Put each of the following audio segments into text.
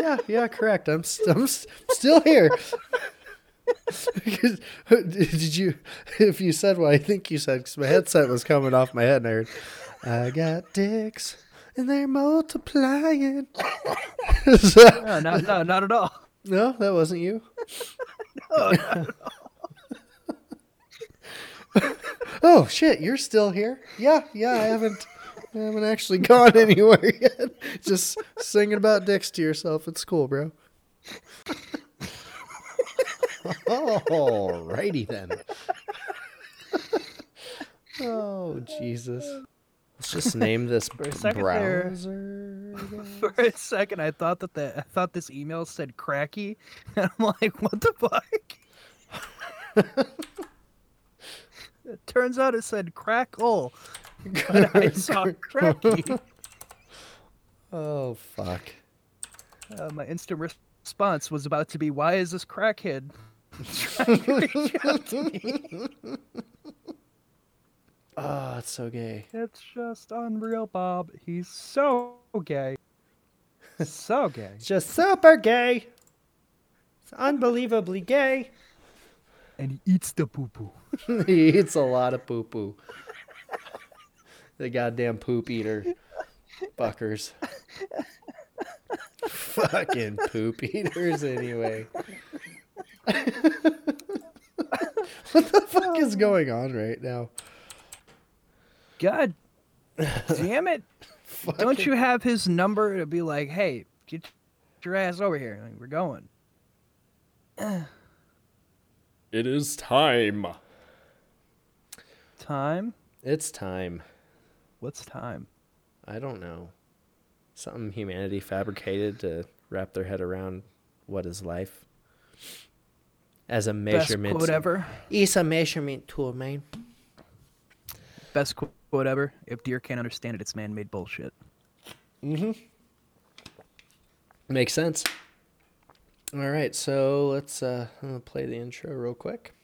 yeah, yeah, correct. I'm st- I'm st- still here. Because- Did you? If you said what I think you said, because my headset was coming off my head, and I heard, "I got dicks and they're multiplying." So- No, no, no, not at all. no, that wasn't you. No. oh shit, you're still here? Yeah, yeah. I haven't, I haven't actually gone anywhere yet. Just singing about dicks to yourself. It's cool, bro. Alrighty then. Oh Jesus. Let's just name this a second there- browser. For a second, I thought that the, I thought this email said cracky, and I'm like, what the fuck? it turns out it said crackle, I saw cracky. Oh fuck. Uh, my instant response was about to be, "Why is this crackhead trying to reach out to me?" Oh, it's so gay. It's just unreal, Bob. He's so gay, so gay. Just super gay. It's unbelievably gay. And he eats the poo poo. he eats a lot of poo poo. The goddamn poop eater. Fuckers. Fucking poop eaters, anyway. what the fuck is um, going on right now? God damn it! Don't you have his number to be like, "Hey, get your ass over here. Like, we're going." It is time. Time? It's time. What's time? I don't know. Something humanity fabricated to wrap their head around what is life. As a Best measurement. quote ever. It's a measurement tool, man. Best quote ever. If deer can't understand it, it's man-made bullshit. Mm-hmm. Makes sense. All right, so let's uh play the intro real quick.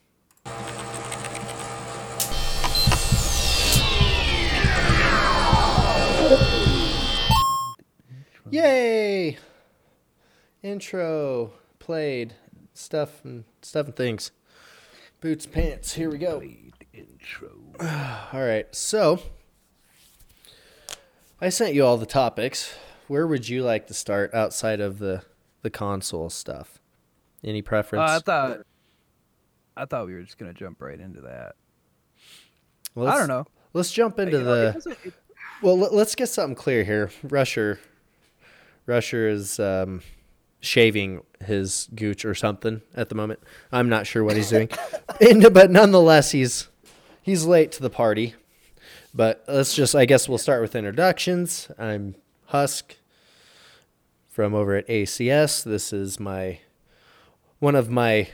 Yay! Intro played stuff and stuff and things. Boots, pants. Here we go. Intro. All right, so I sent you all the topics. Where would you like to start outside of the the console stuff? Any Uh, preference? I thought. I thought we were just gonna jump right into that. Well, I don't know. Let's jump into You know, the. it- Well, let- let's get something clear here. Rusher, Rusher is um, shaving his gooch or something at the moment. I'm not sure what he's doing, and, but nonetheless, he's he's late to the party. But let's just, I guess, we'll start with introductions. I'm Husk from over at ACS. This is my one of my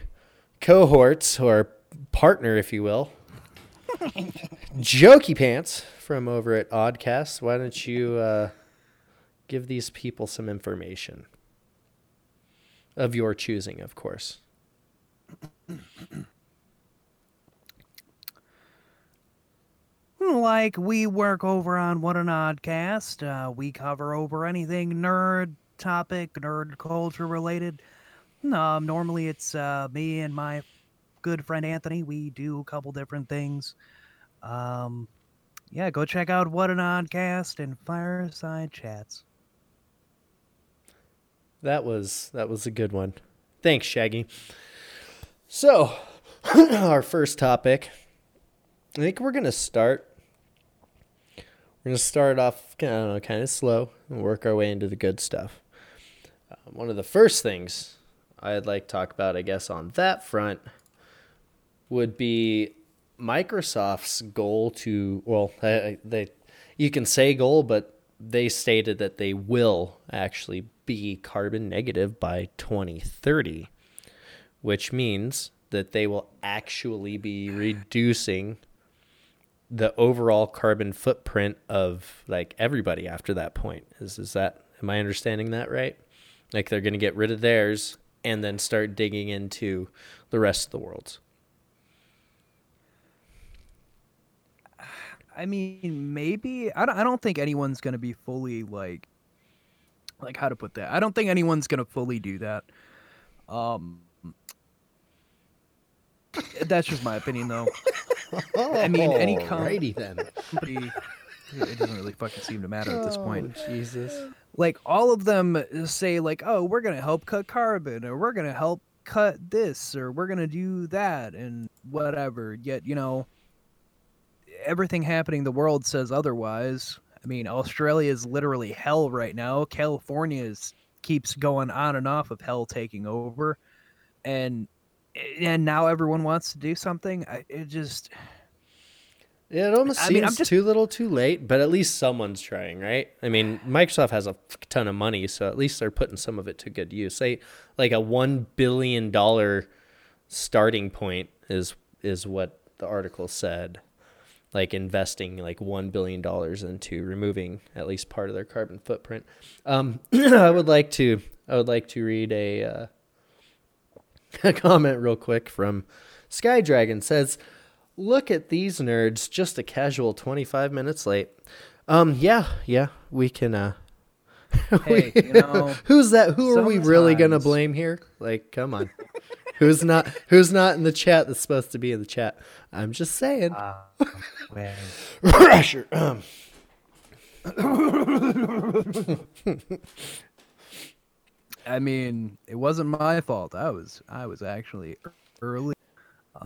cohorts or partner, if you will. Jokey Pants from over at Oddcast. Why don't you uh, give these people some information of your choosing, of course. Like we work over on What an Oddcast. Uh, we cover over anything nerd topic, nerd culture related. Um, normally it's uh, me and my good friend Anthony. We do a couple different things. Um, yeah, go check out What an Oddcast and Fireside Chats. That was that was a good one. Thanks, Shaggy. So, our first topic. I think we're gonna start. We're gonna start off kind of kind of slow and work our way into the good stuff. Uh, one of the first things I'd like to talk about, I guess, on that front, would be Microsoft's goal to well, they, you can say goal, but they stated that they will actually be carbon negative by 2030, which means that they will actually be reducing the overall carbon footprint of like everybody after that point. Is is that am I understanding that right? Like they're going to get rid of theirs and then start digging into the rest of the world's. I mean, maybe I don't, I don't think anyone's gonna be fully like like how to put that. I don't think anyone's gonna fully do that. Um, that's just my opinion, though. I mean, any com- Alrighty then. It doesn't really fucking seem to matter at this point. Oh, Jesus. Like all of them say, like, "Oh, we're gonna help cut carbon, or we're gonna help cut this, or we're gonna do that, and whatever." Yet, you know, everything happening in the world says otherwise. I mean, Australia is literally hell right now. California is keeps going on and off of hell taking over, and and now everyone wants to do something. I, it just Yeah, it almost I seems mean, I'm just- too little, too late, but at least someone's trying, right? I mean, Microsoft has a ton of money, so at least they're putting some of it to good use. Say, like a one billion dollar starting point is is what the article said. Like investing like one billion dollars into removing at least part of their carbon footprint. Um, I would like to I would like to read a uh, a comment real quick from Sky Dragon says, "Look at these nerds, just a casual 25 minutes late." Um yeah, yeah, we can uh Hey, you know, Who's that? Who are we really going to blame here? Like, come on. Who's not who's not in the chat that's supposed to be in the chat? I'm just saying. uh, well, Pressure. Um, I mean, it wasn't my fault. I was I was actually early.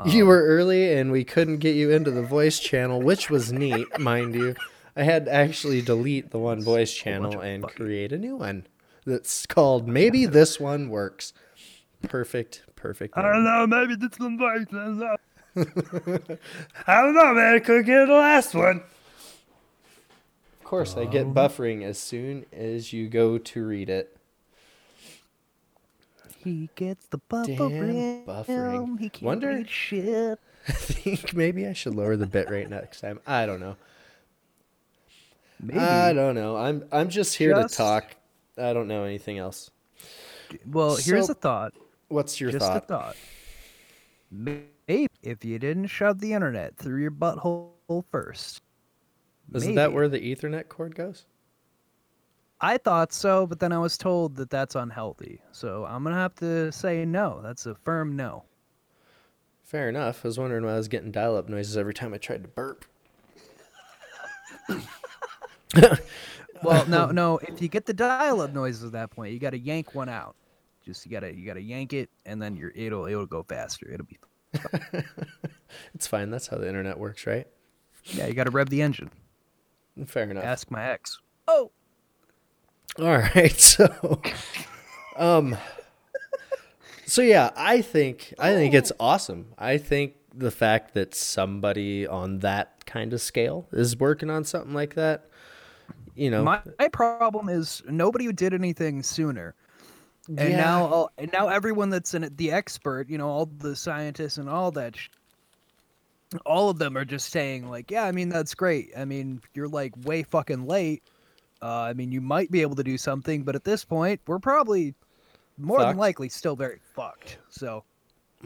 you were early and we couldn't get you into the voice channel, which was neat, mind you. I had to actually delete the one voice channel and fucking- create a new one that's called Maybe This One Works. Perfect, perfect. name. I don't know. Maybe this one works. I don't know. I don't know, man. I couldn't get the last one. Of course, I get um, buffering as soon as you go to read it. He gets the buffering. Damn buffering. buffering. He can't Wonder- read shit. I think maybe I should lower the bit rate next time. I don't know. Maybe. I don't know. I'm I'm just here Just- to talk. I don't know anything else. well, here's a thought. What's your Just thought? a thought. Maybe if you didn't shove the internet through your butthole first. Isn't that where the Ethernet cord goes? I thought so, but then I was told that that's unhealthy. So I'm gonna have to say no. That's a firm no. Fair enough. I was wondering why I was getting dial-up noises every time I tried to burp. Well, no, no. If you get the dial-up noises at that point, you got to yank one out. Just you gotta you gotta yank it, and then your it'll it'll go faster. It'll be It's fine. That's how the internet works, right? yeah. You got to rev the engine. Fair enough. Ask my ex. Oh, All right, so um so yeah, I think I think it's awesome. I think the fact that somebody on that kind of scale is working on something like that, you know, my, my problem is nobody did anything sooner. And Yeah. now, all, and now everyone that's in it, the expert, you know, all the scientists and all that, sh- all of them are just saying like, yeah, I mean that's great. I mean you're like way fucking late. Uh, I mean you might be able to do something, but at this point we're probably more Fucked. than likely still very fucked. So,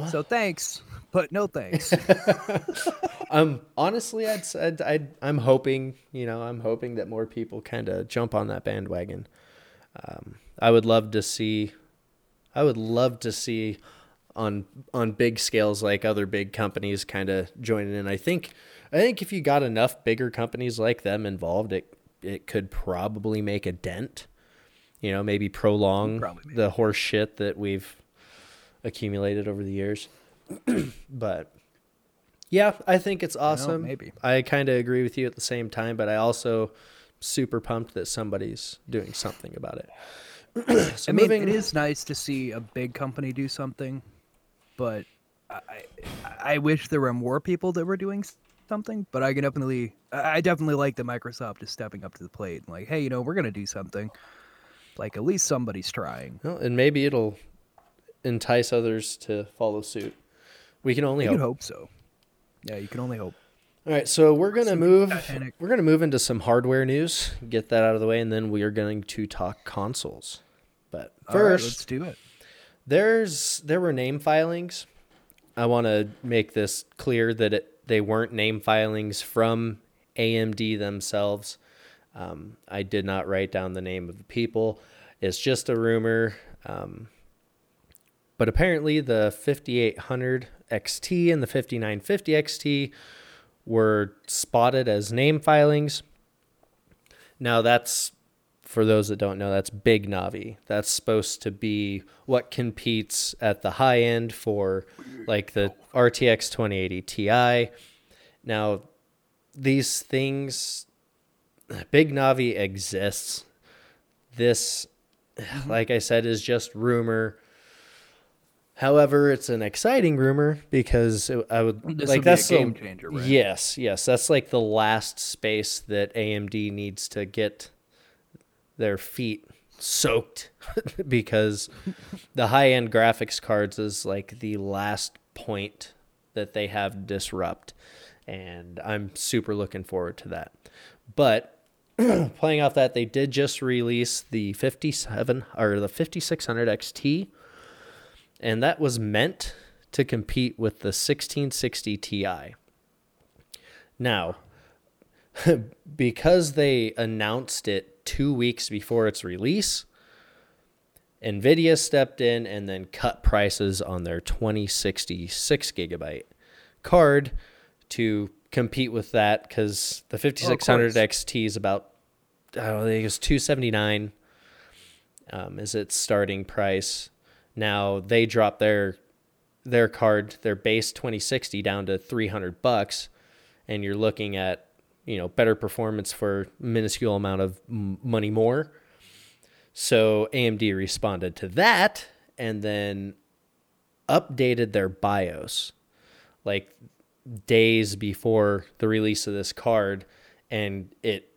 so thanks, but no thanks. um honestly I'd said I'd, I'm hoping, you know, I'm hoping that more people kind of jump on that bandwagon. Um I would love to see I would love to see on on big scales like other big companies kind of joining in. I think I think if you got enough bigger companies like them involved, it it could probably make a dent. You know, maybe prolong Probably the horse shit that we've accumulated over the years. but yeah, I think it's awesome. maybe. I kind of agree with you at the same time, but I also super pumped that somebody's doing something about it. so I mean, moving- it is nice to see a big company do something, but I, I wish there were more people that were doing something. But I can definitely, I definitely like that Microsoft is stepping up to the plate. and Like, hey, you know, we're gonna do something. Like, at least somebody's trying. Well, and maybe it'll entice others to follow suit. We can only You hope. could hope so. Yeah, you can only hope. All right, so we're gonna move. We're gonna move into some hardware news. Get that out of the way, and then we are going to talk consoles. But All right, first, let's do it. there's there were name filings. I want to make this clear that it, they weren't name filings from AMD themselves. Um, I did not write down the name of the people. It's just a rumor. Um, but apparently, the 5800 XT and the 5950 XT were spotted as name filings. Now, that's for those that don't know, that's Big Navi. That's supposed to be what competes at the high end for like the RTX 2080 Ti. Now, these things, Big Navi exists. This, mm-hmm. like I said, is just rumor. However, it's an exciting rumor because it, I would This like would a that's the- game changer, right? Yes, yes, that's like the last space that AMD needs to get their feet soaked because the high end graphics cards is like the last point that they have disrupt. And I'm super looking forward to that. But playing off that, they did just release the 57 or the 5600 XT, and that was meant to compete with the 1660 Ti. Now, because they announced it two weeks before its release, Nvidia stepped in and then cut prices on their 2060 six gigabyte card to compete with that because the 5600 XT is about I don't think it's 279 um, is its starting price. Now they dropped their their card, their base 2060 down to 300 bucks and you're looking at, you know, better performance for minuscule amount of money more. So AMD responded to that and then updated their BIOS like days before the release of this card and it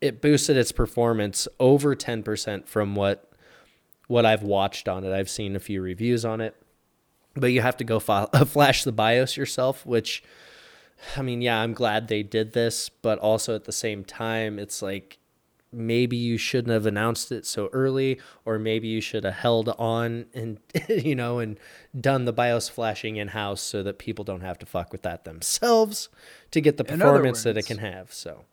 it boosted its performance over 10% from what what I've watched on it. I've seen a few reviews on it. But you have to go file, flash the BIOS yourself, which I mean, yeah, I'm glad they did this, but also at the same time, it's like maybe you shouldn't have announced it so early, or maybe you should have held on and you know and done the BIOS flashing in house so that people don't have to fuck with that themselves to get the performance that it can have. So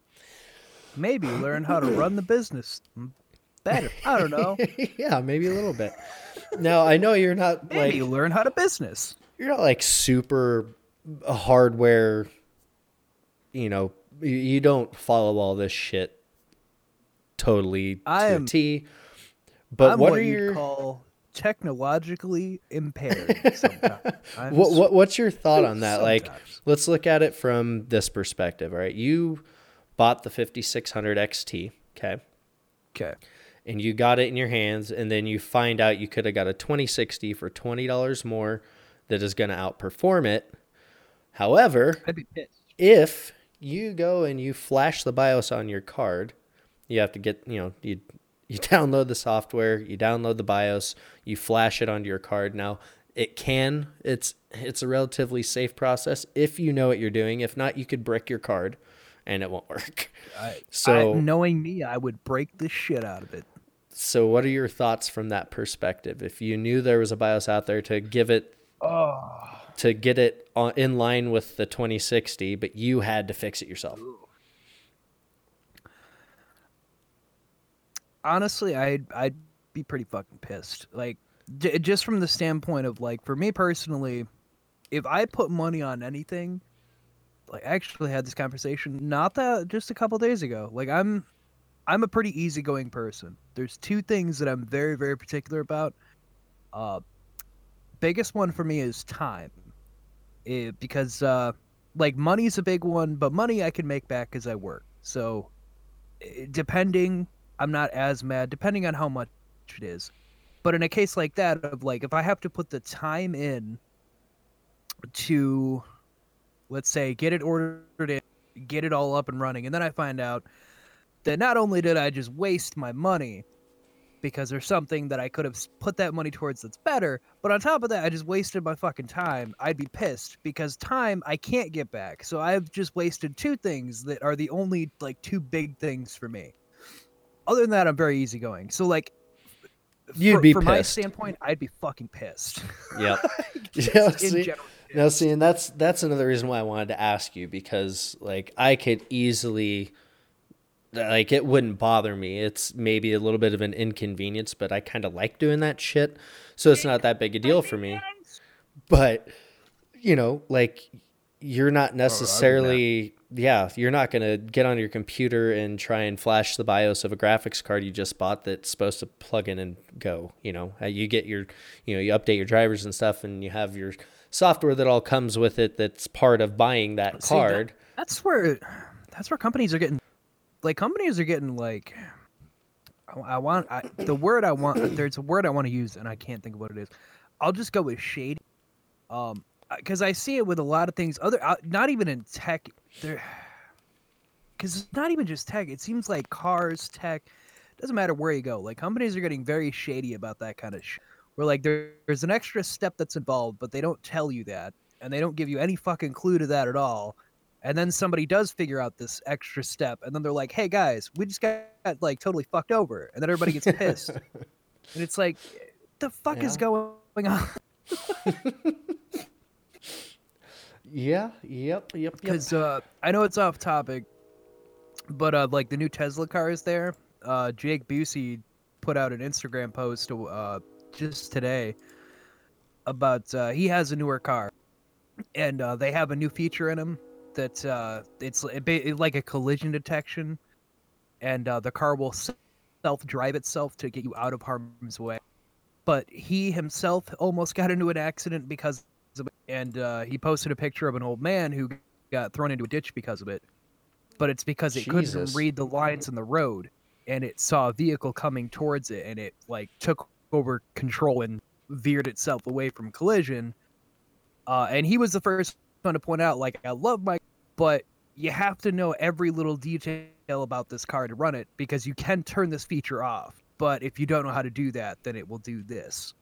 Maybe learn how to run the business better. I don't know. yeah, maybe a little bit. Now I know you're not Maybe like learn how to business. you're not like super hardware. You know, you, you don't follow all this shit totally to I a am- T. But I'm what, what are your call technologically impaired. Sometimes. What, what what's your thought on that? Like, let's look at it from this perspective. All right, you bought the 5600 XT, okay, okay. and you got it in your hands, and then you find out you could have got a 2060 for twenty dollars more that is going to outperform it. However, I'd be pissed. if you go and you flash the BIOS on your card, you have to get, you know, you you download the software, you download the BIOS, you flash it onto your card. Now, it can it's it's a relatively safe process if you know what you're doing. If not, you could brick your card and it won't work. I, So- I, knowing me, I would break the shit out of it. So, what are your thoughts from that perspective? If you knew there was a BIOS out there to give it Oh, to get it in line with the 2060, but you had to fix it yourself. honestly, I'd I'd be pretty fucking pissed. Like, just from the standpoint of like, for me personally, if I put money on anything, like, I actually had this conversation not that just a couple days ago. Like, I'm I'm a pretty easygoing person. There's two things that I'm very very particular about. Uh, biggest one for me is time, Eh, because uh, like money's a big one, but money I can make back as I work. So, eh, depending I'm not as mad, depending on how much it is. But in a case like that, of like if I have to put the time in to, let's say, get it ordered in, get it all up and running, and then I find out that not only did I just waste my money because there's something that I could have put that money towards that's better, but on top of that, I just wasted my fucking time. I'd be pissed because time I can't get back. So I've just wasted two things that are the only like two big things for me other than that, I'm very easygoing. So like, You'd for, be from my standpoint, I'd be fucking pissed. Yep. Yeah, see- general. Now, see, and that's that's another reason why I wanted to ask you because, like, I could easily like it wouldn't bother me. It's maybe a little bit of an inconvenience, but I kind of like doing that shit. So it's not that big a deal for me. But you know, like you're not necessarily yeah, you're not going to get on your computer and try and flash the BIOS of a graphics card you just bought that's supposed to plug in and go, you know. Uh, You get your you know, you update your drivers and stuff and you have your software that all comes with it that's part of buying that See, that- card. That's where that's where companies are getting like companies are getting like I, I want I, the word I want there's a word I want to use and I can't think of what it is. I'll just go with shady. Um because I see it with a lot of things other uh, not even in tech there because it's not even just tech it seems like cars tech doesn't matter where you go like companies are getting very shady about that kind of shit where like there, there's an extra step that's involved but they don't tell you that and they don't give you any fucking clue to that at all and then somebody does figure out this extra step and then they're like hey guys we just got like totally fucked over and then everybody gets pissed and it's like the fuck is going on Yeah, yep, yep, yep. because uh, I know it's off topic, but uh, like the new Tesla car is there. Uh, Jake Busey put out an Instagram post uh, just today about uh, he has a newer car, and uh, they have a new feature in them that uh, it's it, like a collision detection, and uh, the car will self drive itself to get you out of harm's way. But he himself almost got into an accident because of it, and uh, he posted a picture of an old man who got thrown into a ditch because of it. But it's because it couldn't read the lines in the road, and it saw a vehicle coming towards it, and it like took over control and veered itself away from collision. Uh, and he was the first one to point out, like, I love my, but you have to know every little detail about this car to run it because you can turn this feature off. But if you don't know how to do that, then it will do this.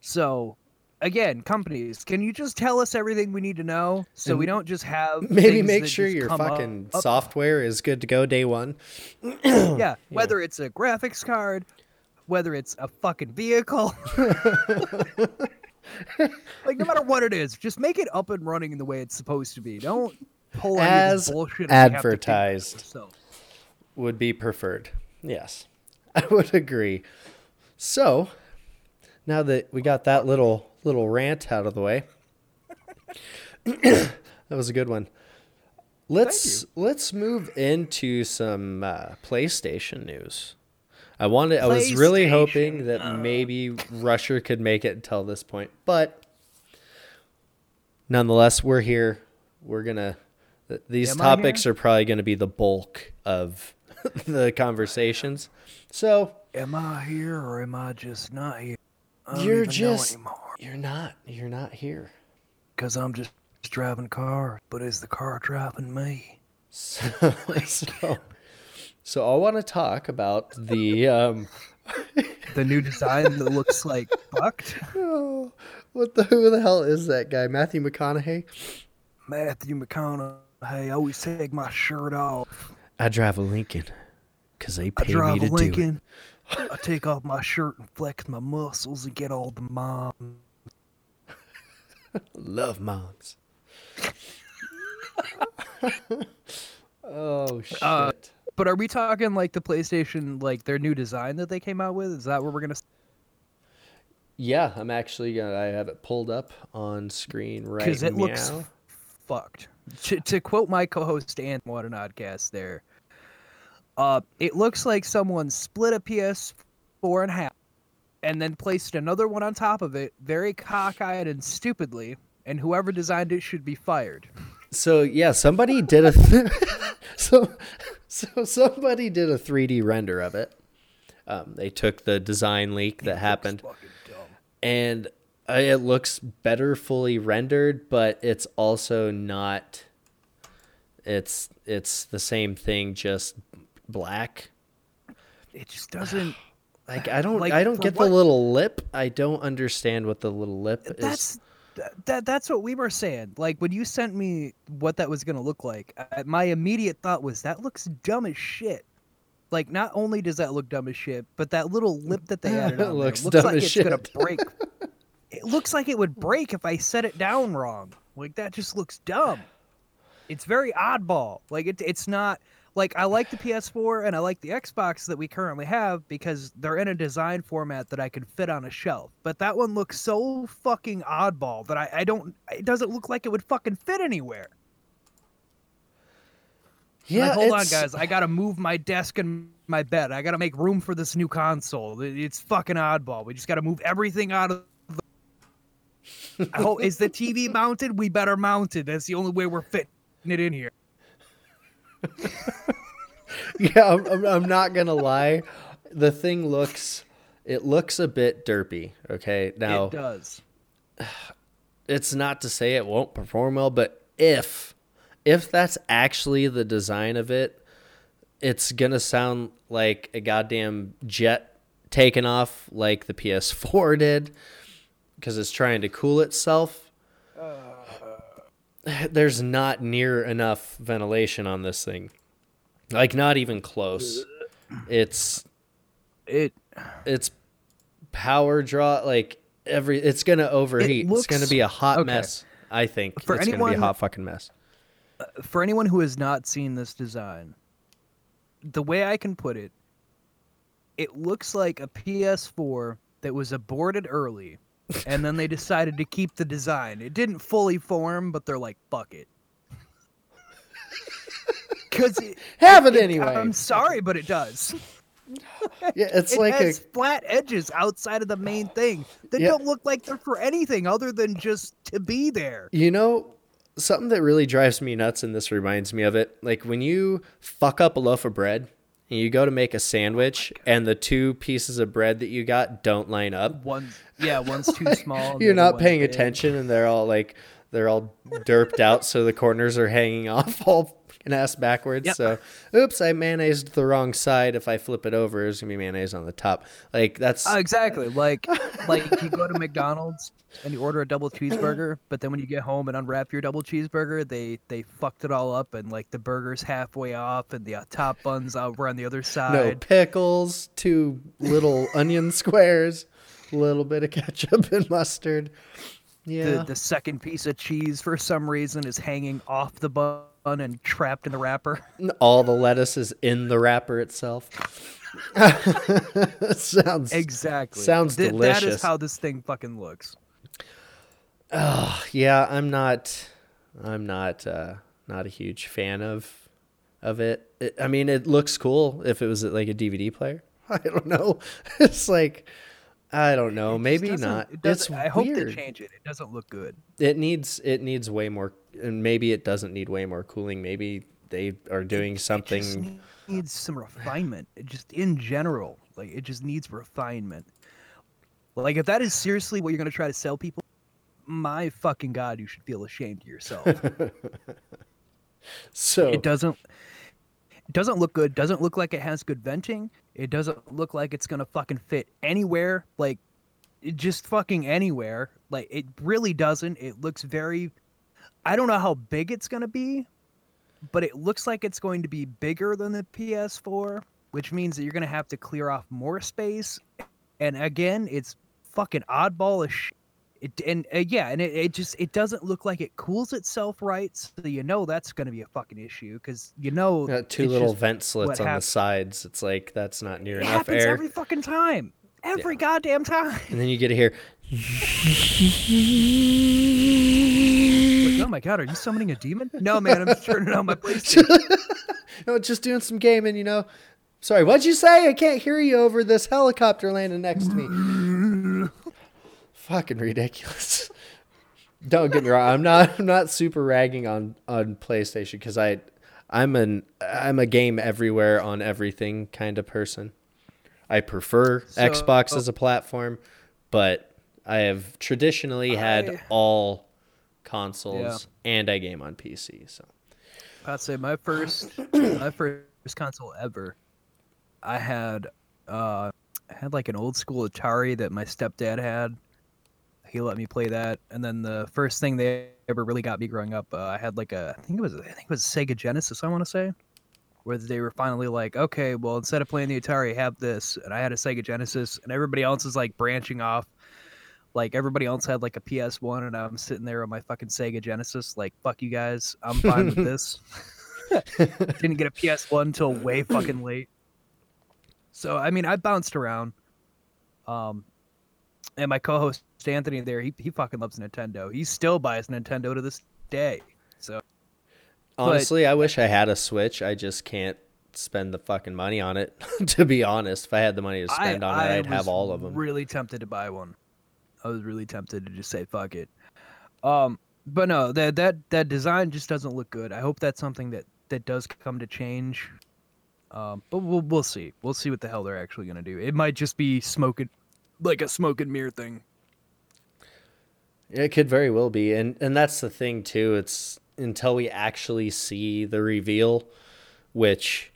So, again, companies, can you just tell us everything we need to know so we don't just have Maybe make sure your up- fucking up- software is good to go day one. yeah, whether it's a graphics card, whether it's a fucking vehicle. like no matter what it is, just make it up and running in the way it's supposed to be. Don't pull As bullshit. and you have to figure it out advertised. would be preferred. Yes, I would agree. So, now that we got that little little rant out of the way, that was a good one. Let's let's move into some uh, PlayStation news. I wanted. I was really hoping that uh. maybe Rusher could make it until this point, but nonetheless, we're here. We're gonna. th- These Am topics are probably going to be the bulk of the conversations. So Am I here or am I just not here? You're just you're not you're not here. because I'm just driving car, but is the car driving me? So so, so I want to talk about the um, The new design that looks like fucked. oh, what the who the hell is that guy? Matthew McConaughey. Matthew McConaughey, always take my shirt off. I drive a Lincoln because they I pay me drive to a do Lincoln. I take off my shirt and flex my muscles and get all the moms. Love moms. oh shit. Uh, But are we talking like the PlayStation, like their new design that they came out with? Is that what we're gonna? yeah, I'm actually gonna. I have it pulled up on screen right now. Because it looks fucked. To, to quote my co-host and What an Oddcast, there, uh, it looks like someone split a PS4 in half, and then placed another one on top of it, very cockeyed and stupidly. And whoever designed it should be fired. So yeah, somebody did a th- so so somebody did a 3D render of it. Um, they took the design leak that happened, and uh, it looks better fully rendered, but it's also not. It's it's the same thing, just black. It just doesn't. Like I don't Like, I don't get what- the little lip. I don't understand what the little lip is. That's that, that. That's what we were saying. Like when you sent me what that was gonna look like, I, my immediate thought was that looks dumb as shit. Like not only does that look dumb as shit, but that little lip that they added It on looks there looks dumb like as it's gonna break. it looks like it would break if I set it down wrong. Like that just looks dumb. It's very oddball. Like it, it's not like I like the PS4 and I like the Xbox that we currently have because they're in a design format that I can fit on a shelf. But that one looks so fucking oddball that I, I don't it doesn't look like it would fucking fit anywhere. Yeah, Like, hold on, guys. I gotta move my desk and my bed. I gotta make room for this new console. It's fucking oddball. We just gotta move everything out of. The... I hope is the TV mounted? We better mount it. That's the only way we're fitting it in here. yeah, I'm, I'm, not gonna lie. The thing looks, it looks a bit derpy. Okay, now it does. it's not to say it won't perform well, but if if that's actually the design of it, it's gonna sound like a goddamn jet taking off like the PS4 did because it's trying to cool itself. There's not near enough ventilation on this thing. Like not even close. It's It it's power draw like every it's gonna overheat. it's gonna be a hot okay. mess. I think For it's gonna be a hot fucking mess. Uh, for anyone who has not seen this design, the way I can put it, it looks like a PS4 that was aborted early, and then they decided to keep the design. It didn't fully form, but they're like, "Fuck it." Because it, Have it anyway. I'm sorry, but it does. Yeah, it's it like a flat edges outside of the main thing that Yeah. don't look like they're for anything other than just to be there. you know something that really drives me nuts, and this reminds me of it. Like when you fuck up a loaf of bread and you go to make a sandwich, oh and the two pieces of bread that you got don't line up. One, yeah, one's too small. You're not paying big. attention, and they're all like they're all derped out, so the corners are hanging off all fucking ass backwards. Yep. So, oops, I mayonnaised the wrong side. If I flip it over, it's gonna be mayonnaise on the top. Like that's Uh, exactly. Like like you go to McDonald's and you order a double cheeseburger, but then when you get home and unwrap your double cheeseburger, they they fucked it all up and like the burger's halfway off and the uh, top buns over on the other side. no pickles, two little onion squares, a little bit of ketchup and mustard. Yeah, The the second piece of cheese for some reason is hanging off the bun and trapped in the wrapper. all the lettuce is in the wrapper itself. Sounds Exactly. Sounds Th- delicious. That is how this thing fucking looks. Oh, yeah i'm not i'm not uh not a huge fan of of it. it i mean it looks cool if it was like a dvd player i don't know it's like i don't know It maybe doesn't- It it's I hope weird. they change it. It doesn't look good. it needs it needs way more and maybe it doesn't need way more cooling maybe they are doing It just something needs some refinement. It just in general, like it just needs refinement. Like if that is seriously what you're gonna try to sell people, my fucking god, you should feel ashamed of yourself. so it doesn't. It doesn't look good. Doesn't look like it has good venting. It doesn't look like it's gonna fucking fit anywhere. Like, it just fucking anywhere. Like it really doesn't. It looks very. I don't know how big it's gonna be, but it looks like it's going to be bigger than the PS4, which means that you're gonna have to clear off more space. And again, it's fucking oddball as shit. It, and uh, yeah, and it, it just it doesn't look like it cools itself right, so you know that's going to be a fucking issue because you know got two little vent slits on hap- the sides it's like that's not near it enough happens air every fucking time, every goddamn time. and then you get to hear Like, oh my god, are you summoning a demon? No, man, I'm just turning on my PlayStation. no just doing some gaming you know sorry what'd you say i can't hear you over this helicopter landing next to me fucking ridiculous don't get me wrong i'm not i'm not super ragging on on playstation because i i'm an i'm a game everywhere on everything kind of person i prefer So- xbox as a platform but i have traditionally had all consoles and i game on pc so I'd say my first my first console ever. I had uh I had like an old school Atari that my stepdad had. He let me play that, and then the first thing they ever really got me growing up, uh, I had like a I think it was I think it was Sega Genesis. I want to say, where they were finally like, okay, well instead of playing the Atari, have this, and I had a Sega Genesis, and everybody else is like branching off. Like everybody else had like a PS1, and I'm sitting there on my fucking Sega Genesis, like fuck you guys, I'm fine with this. Didn't get a PS1 until way fucking late. So I mean, I bounced around. Um, and my co-host Anthony there, he he fucking loves Nintendo. He still buys Nintendo to this day. So Honestly, I wish I had a Switch. I just can't spend the fucking money on it. to be honest, if I had the money to spend I, on it, I I'd have all of them. I was really tempted to buy one. I was really tempted to just say fuck it. Um, but no, that that that design just doesn't look good. I hope that's something that that does come to change. Um, but we'll we'll see. We'll see what the hell they're actually gonna do. It might just be smoking, like a smoke and mirror thing. It could very well be, and and that's the thing too. It's until we actually see the reveal, which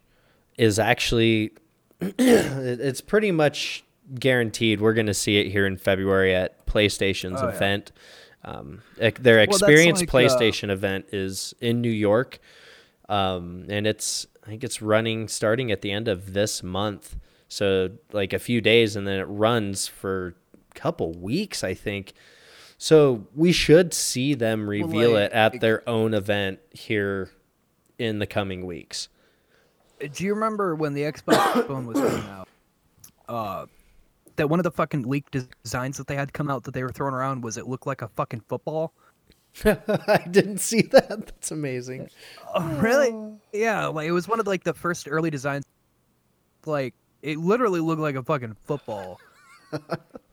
is actually it's pretty much guaranteed we're going to see it here in February at PlayStation's Oh, yeah. event. Um, their Experience like, uh, PlayStation event is in New York, um, and it's I think it's running starting at the end of this month. So like a few days, and then it runs for a couple weeks, I think. So we should see them reveal like- it at their own event here in the coming weeks. Do you remember when the Xbox phone was coming out? Uh, that one of the fucking leaked designs that they had come out that they were throwing around was it looked like a fucking football. I didn't see that. That's amazing. Oh, really? Yeah, like it was one of like the first early designs. Like it literally looked like a fucking football.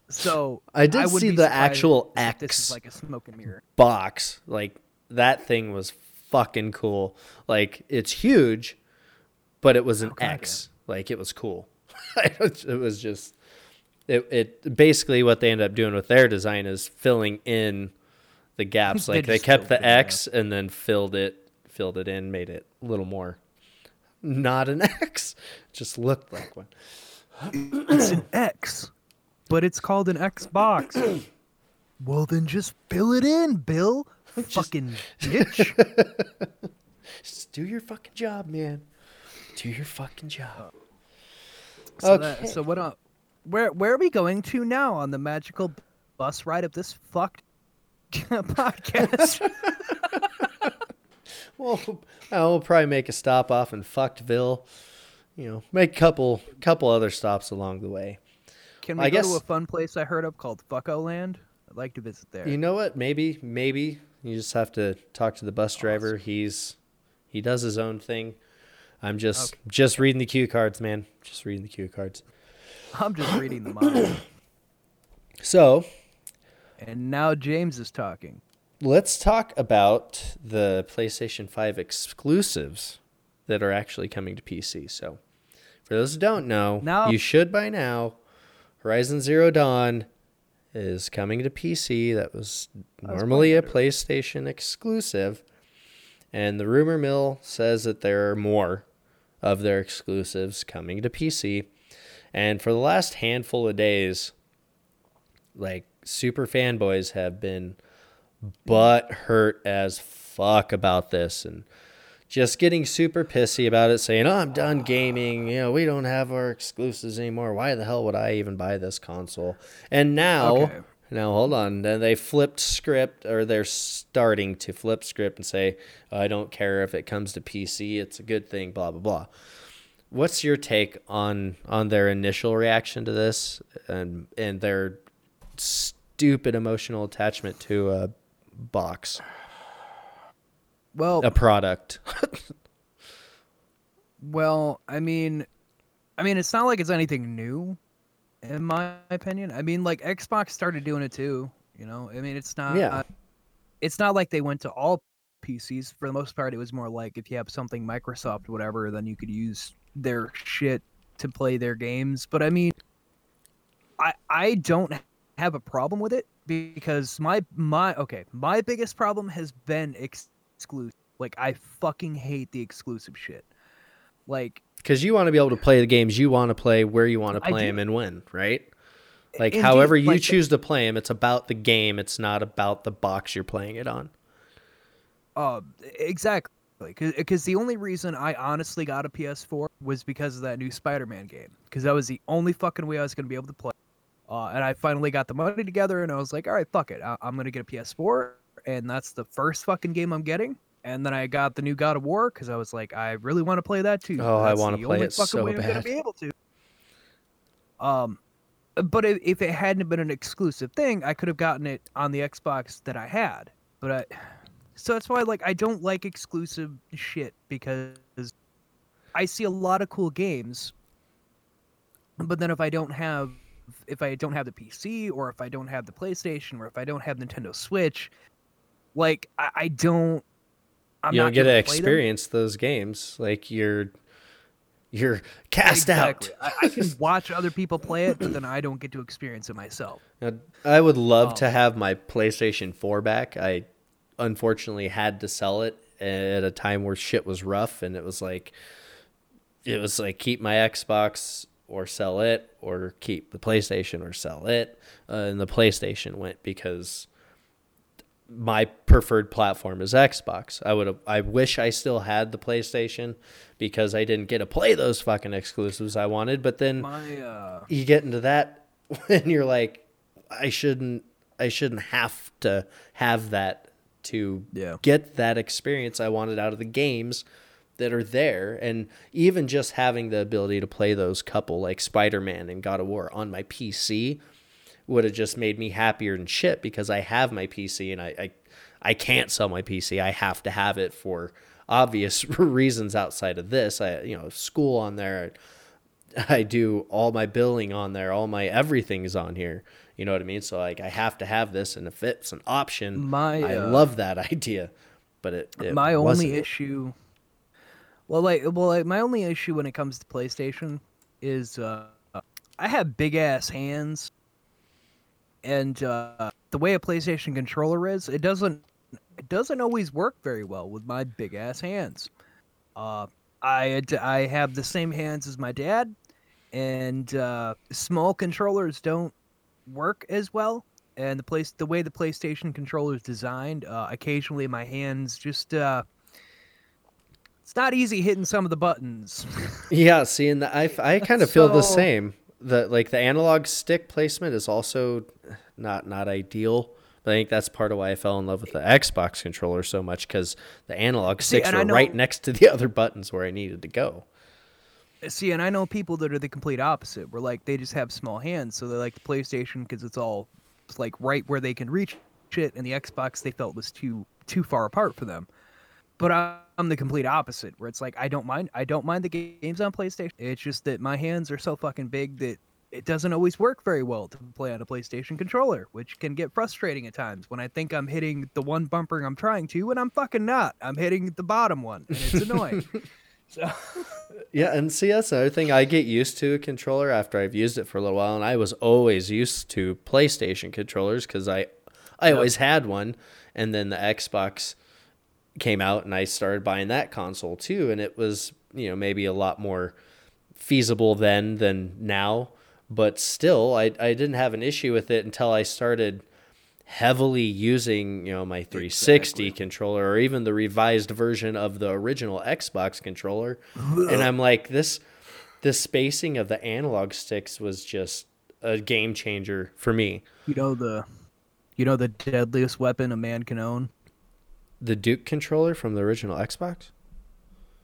So I did wouldn't see the actual if This X. is like a smoke and mirror. box. Like that thing was fucking cool. Like it's huge, but it was an Okay, X. Like it was cool. it was just it, it basically what they end up doing with their design is filling in the gaps. Like they just kept the yeah. X and then filled it filled it in, made it a little more not an X. Just looked like one. It's an X, but it's called an Xbox. well, then just fill it in, Bill. Fucking bitch. Just do your fucking job, man. Do your fucking job. So, Okay. that, so what? Uh, where where are we going to now on the magical bus ride of this fucked podcast? Well, I'll probably make a stop off in Fuckedville. You know, make a couple couple other stops along the way. Can we I go guess- to a fun place I heard of called Fucko Land? I'd like to visit there. You know what? Maybe maybe you just have to talk to the bus driver. He's he does his own thing. I'm just Okay. just reading the cue cards, man. Just reading the cue cards. I'm just reading the mind. So, and now James is talking. Let's talk about the PlayStation 5 exclusives that are actually coming to PC. So, for those who don't know, Now- you should by now. Horizon Zero Dawn is coming to PC. That was was normally a. PlayStation exclusive. And the rumor mill says that there are more of their exclusives coming to PC. And for the last handful of days, like super fanboys have been butt hurt as fuck about this and just getting super pissy about it, saying, Oh, I'm done gaming. You know, we don't have our exclusives anymore. Why the hell would I even buy this console? And now, Okay. now hold on. Then they flipped script, or they're starting to flip script and say, I don't care if it comes to PC. It's a good thing, blah, blah, blah. What's your take on on their initial reaction to this and and their stupid emotional attachment to a box, Well, a product? well, I mean, I mean, it's not like it's anything new, in my opinion. I mean, like Xbox started doing it too. You know, I mean, it's not. Yeah. Uh, it's not like they went to all PCs. For the most part, it was more like if you have something Microsoft, whatever, then you could use their shit to play their games. But I mean, I I don't have a problem with it because my my okay, my biggest problem has been ex- exclusive. Like I fucking hate the exclusive shit. Like Because you want to be able to play the games you want to play where you want to play them and when, right? Like Indeed, however you like choose to play them, it's about the game. It's not about the box you're playing it on. Uh, exactly. Because the only reason I honestly got a PS4 was because of that new Spider-Man game. Because that was the only fucking way I was gonna be able to play. Uh, and I finally got the money together, and I was like, all right, fuck it, I- I'm gonna get a PS4, and that's the first fucking game I'm getting. and then I got the new God of War because I was like, I really want to play that too. Oh, I wanna the play it so way I'm gonna be able to. Um, but if, if it hadn't been an exclusive thing, I could have gotten it on the Xbox that I had. But I, so that's why like I don't like exclusive shit because I see a lot of cool games, but then if I don't have if I don't have the PC or if I don't have the PlayStation or if I don't have Nintendo Switch, like I, I don't. I'm you not don't get to gonna them. experience those games. Like you're you're cast out. I, I can watch other people play it, but then I don't get to experience it myself. Now, I would love Oh. to have my PlayStation 4 back. I unfortunately had to sell it at a time where shit was rough and it was like it was like keep my Xbox or sell it or keep the PlayStation or sell it. Uh, and the PlayStation went because my preferred platform is Xbox. I would I wish I still had the PlayStation because I didn't get to play those fucking exclusives I wanted, but then My uh, you get into that when you're like i shouldn't i shouldn't have to have that to Yeah. get that experience i wanted out of the games that are there and even just having the ability to play those couple like spider-man and god of war on my pc would have just made me happier than shit because i have my pc and i i, I can't sell my pc i have to have it for obvious reasons outside of this i you know school on there I do all my billing on there, all my everything's on here. You know what I mean? So like I have to have this, and if it's an option, My, I uh, love that idea. But it, it my wasn't. only issue. Well, like, well, like, my only issue when it comes to PlayStation is uh, I have big ass hands, and uh, the way a PlayStation controller is, it doesn't it doesn't always work very well with my big ass hands. Uh, I I have the same hands as my dad, and uh, small controllers don't work as well. And the place, the way the PlayStation controller is designed, uh, occasionally my hands just uh, it's not easy hitting some of the buttons. Yeah, see, and I, I kind of feel the same. The like the analog stick placement is also not not ideal. But I think that's part of why I fell in love with the Xbox controller so much because the analog sticks I were right next to the other buttons where I needed to go. Uh, see, and I know people that are the complete opposite, where like they just have small hands, so they like the PlayStation because it's all it's like right where they can reach it, and the Xbox they felt was too too far apart for them. But I'm the complete opposite, where it's like I don't mind I don't mind the games on PlayStation. It's just that my hands are so fucking big that it doesn't always work very well to play on a PlayStation controller, which can get frustrating at times when I think I'm hitting the one bumper I'm trying to, and I'm fucking not. I'm hitting the bottom one, and it's annoying. so. Yeah, and see that's another thing. I get used to a controller after I've used it for a little while, and I was always used to PlayStation controllers because I, I always had one, and then the Xbox came out, and I started buying that console too, and it was you know maybe a lot more feasible then than now, but still I I didn't have an issue with it until I started heavily using you know my 360 controller or even the revised version of the original Xbox controller. And I'm like this the spacing of the analog sticks was just a game changer for me. You know the, you know the deadliest weapon a man can own. The Duke controller from the original Xbox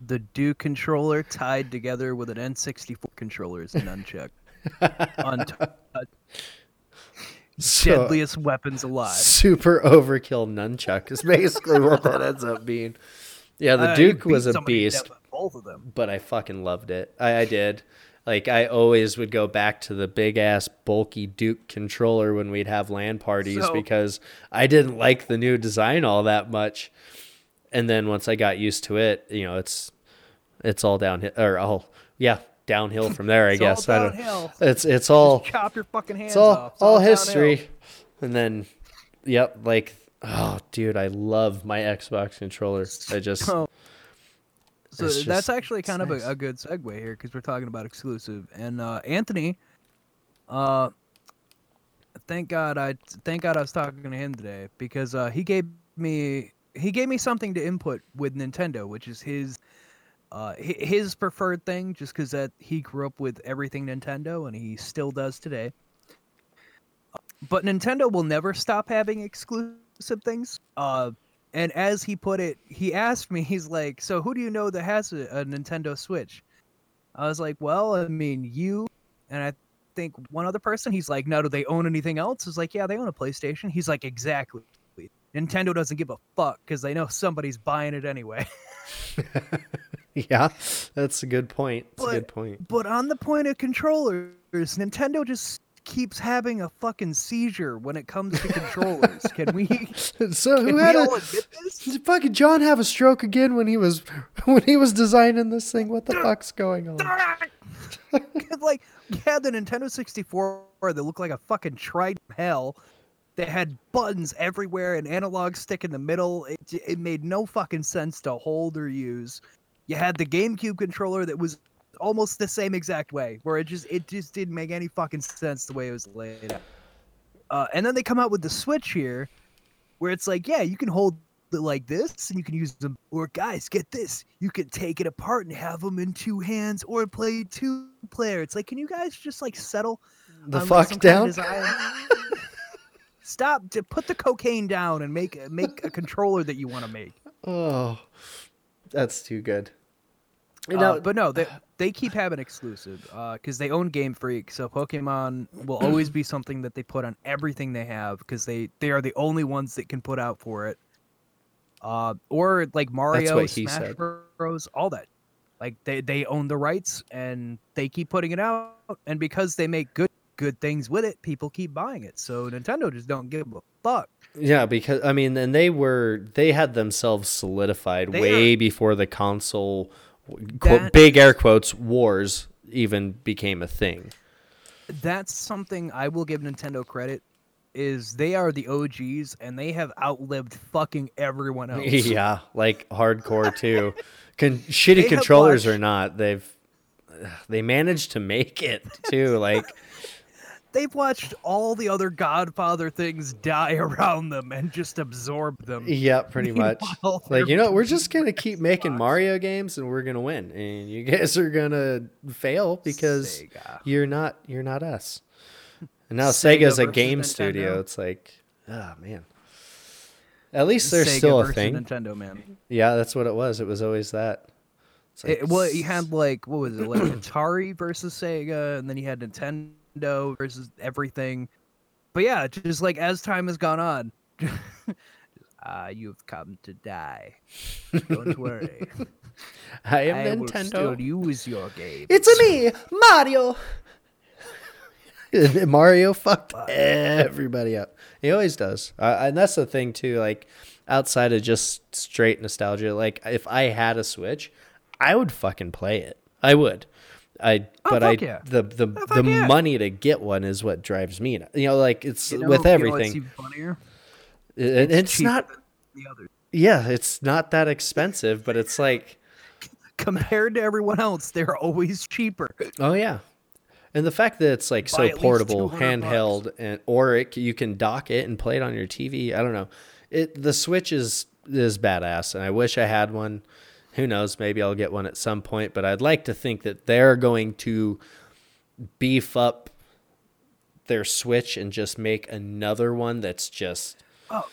The Duke controller tied together with an N64 controller is a nunchuck. Unt- So- deadliest weapons alive. super overkill nunchuck is basically what that ends up being yeah the Uh, Duke was a beast Both of them. but I fucking loved it. I, I did. Like I always would go back to the big ass bulky Duke controller when we'd have LAN parties So- because I didn't like the new design all that much. And then once I got used to it, you know, it's it's all downhill or all yeah, downhill from there, I all guess. I don't it's it's all Chop your fucking hands it's all off. It's all downhill. history. And then yep, like oh dude, I love my Xbox controller. I just So, oh. So It's that's actually kind of nice. a, a good segue here because we're talking about exclusive. And uh, Anthony, uh, thank God I thank God I was talking to him today because uh, he gave me he gave me something to input with Nintendo, which is his uh, his preferred thing, just because that he grew up with everything Nintendo and he still does today. But Nintendo will never stop having exclusive things. Uh, and as he put it, he asked me, he's like, "So who do you know that has a, a Nintendo Switch?" I was like, "Well, I mean, you and I think one other person." He's like, "No, do they own anything else?" I was like, "Yeah, they own a PlayStation." He's like, "Exactly." Nintendo doesn't give a fuck because they know somebody's buying it anyway. yeah, that's a good point. That's But- a good point. but on the point of controllers, Nintendo just keeps having a fucking seizure when it comes to controllers. Can we? So who had a did fucking John have a stroke again when he was when he was designing this thing? What the fuck's going on? like you had the Nintendo 64 that looked like a fucking tried hell. They had buttons everywhere, an analog stick in the middle. It, it made no fucking sense to hold or use. You had the GameCube controller that was almost the same exact way, where it just it just didn't make any fucking sense the way it was laid out. Uh, and then they come out with the Switch here, where it's like, yeah, you can hold it like this, and you can use them. Or guys, get this, you can take it apart and have them in two hands, or play two player. It's like, can you guys just like settle The fuck some kind down. of? Stop! To put the cocaine down and make make a controller that you want to make. Oh, that's too good. Uh, know, but no, they they keep having exclusive because they own Game Freak. So Pokemon will always be something that they put on everything they have because they they are the only ones that can put out for it. Uh, or like Mario, Smash said. Bros, all that. Like they they own the rights and they keep putting it out. And because they make good good things with it, people keep buying it. So Nintendo just don't give a fuck. Yeah, because I mean, and they were they had themselves solidified They way before the console, quote, big air quotes, wars even became a thing. that's something I will give Nintendo credit is they are the OGs and they have outlived fucking everyone else. yeah, like hardcore too. Con- shitty controllers or not, they've they managed to make it too. Like, They've watched all the other Godfather things die around them and just absorb them. yeah, pretty much. Like, you know, we're just gonna keep making Mario games and we're gonna win, and you guys are gonna fail because Sega. you're not you're not us. And now Sega Sega's a game Nintendo. studio. It's like, oh man. At least there's Sega still a thing. Nintendo man. Yeah, that's what it was. It was always that. Like It, well, you had like what was it like Atari versus Sega, and then you had Nintendo versus everything. But yeah, just like as time has gone on, ah, you've come to die. Don't worry, I am I will Nintendo. still use your game. It's a me, Mario. Mario fucked everybody up. He always does, uh, and that's the thing too. Like outside of just straight nostalgia, like if I had a Switch, I would fucking play it. I would. I Oh, but I yeah. the the Oh, the yeah. money to get one is what drives me. You know, like it's You know- with you know everything. funnier? It- it's cheaper not. the others. Yeah, it's not that expensive, but it's like Compared to everyone else, they're always cheaper. Oh yeah, and the fact that it's like so portable, 200 bucks. handheld, and or it, you can dock it and play it on your TV. I don't know. It the Switch is is badass, and I wish I had one. Who knows? Maybe I'll get one at some point. But I'd like to think that they're going to beef up their Switch and just make another one that's just Oh,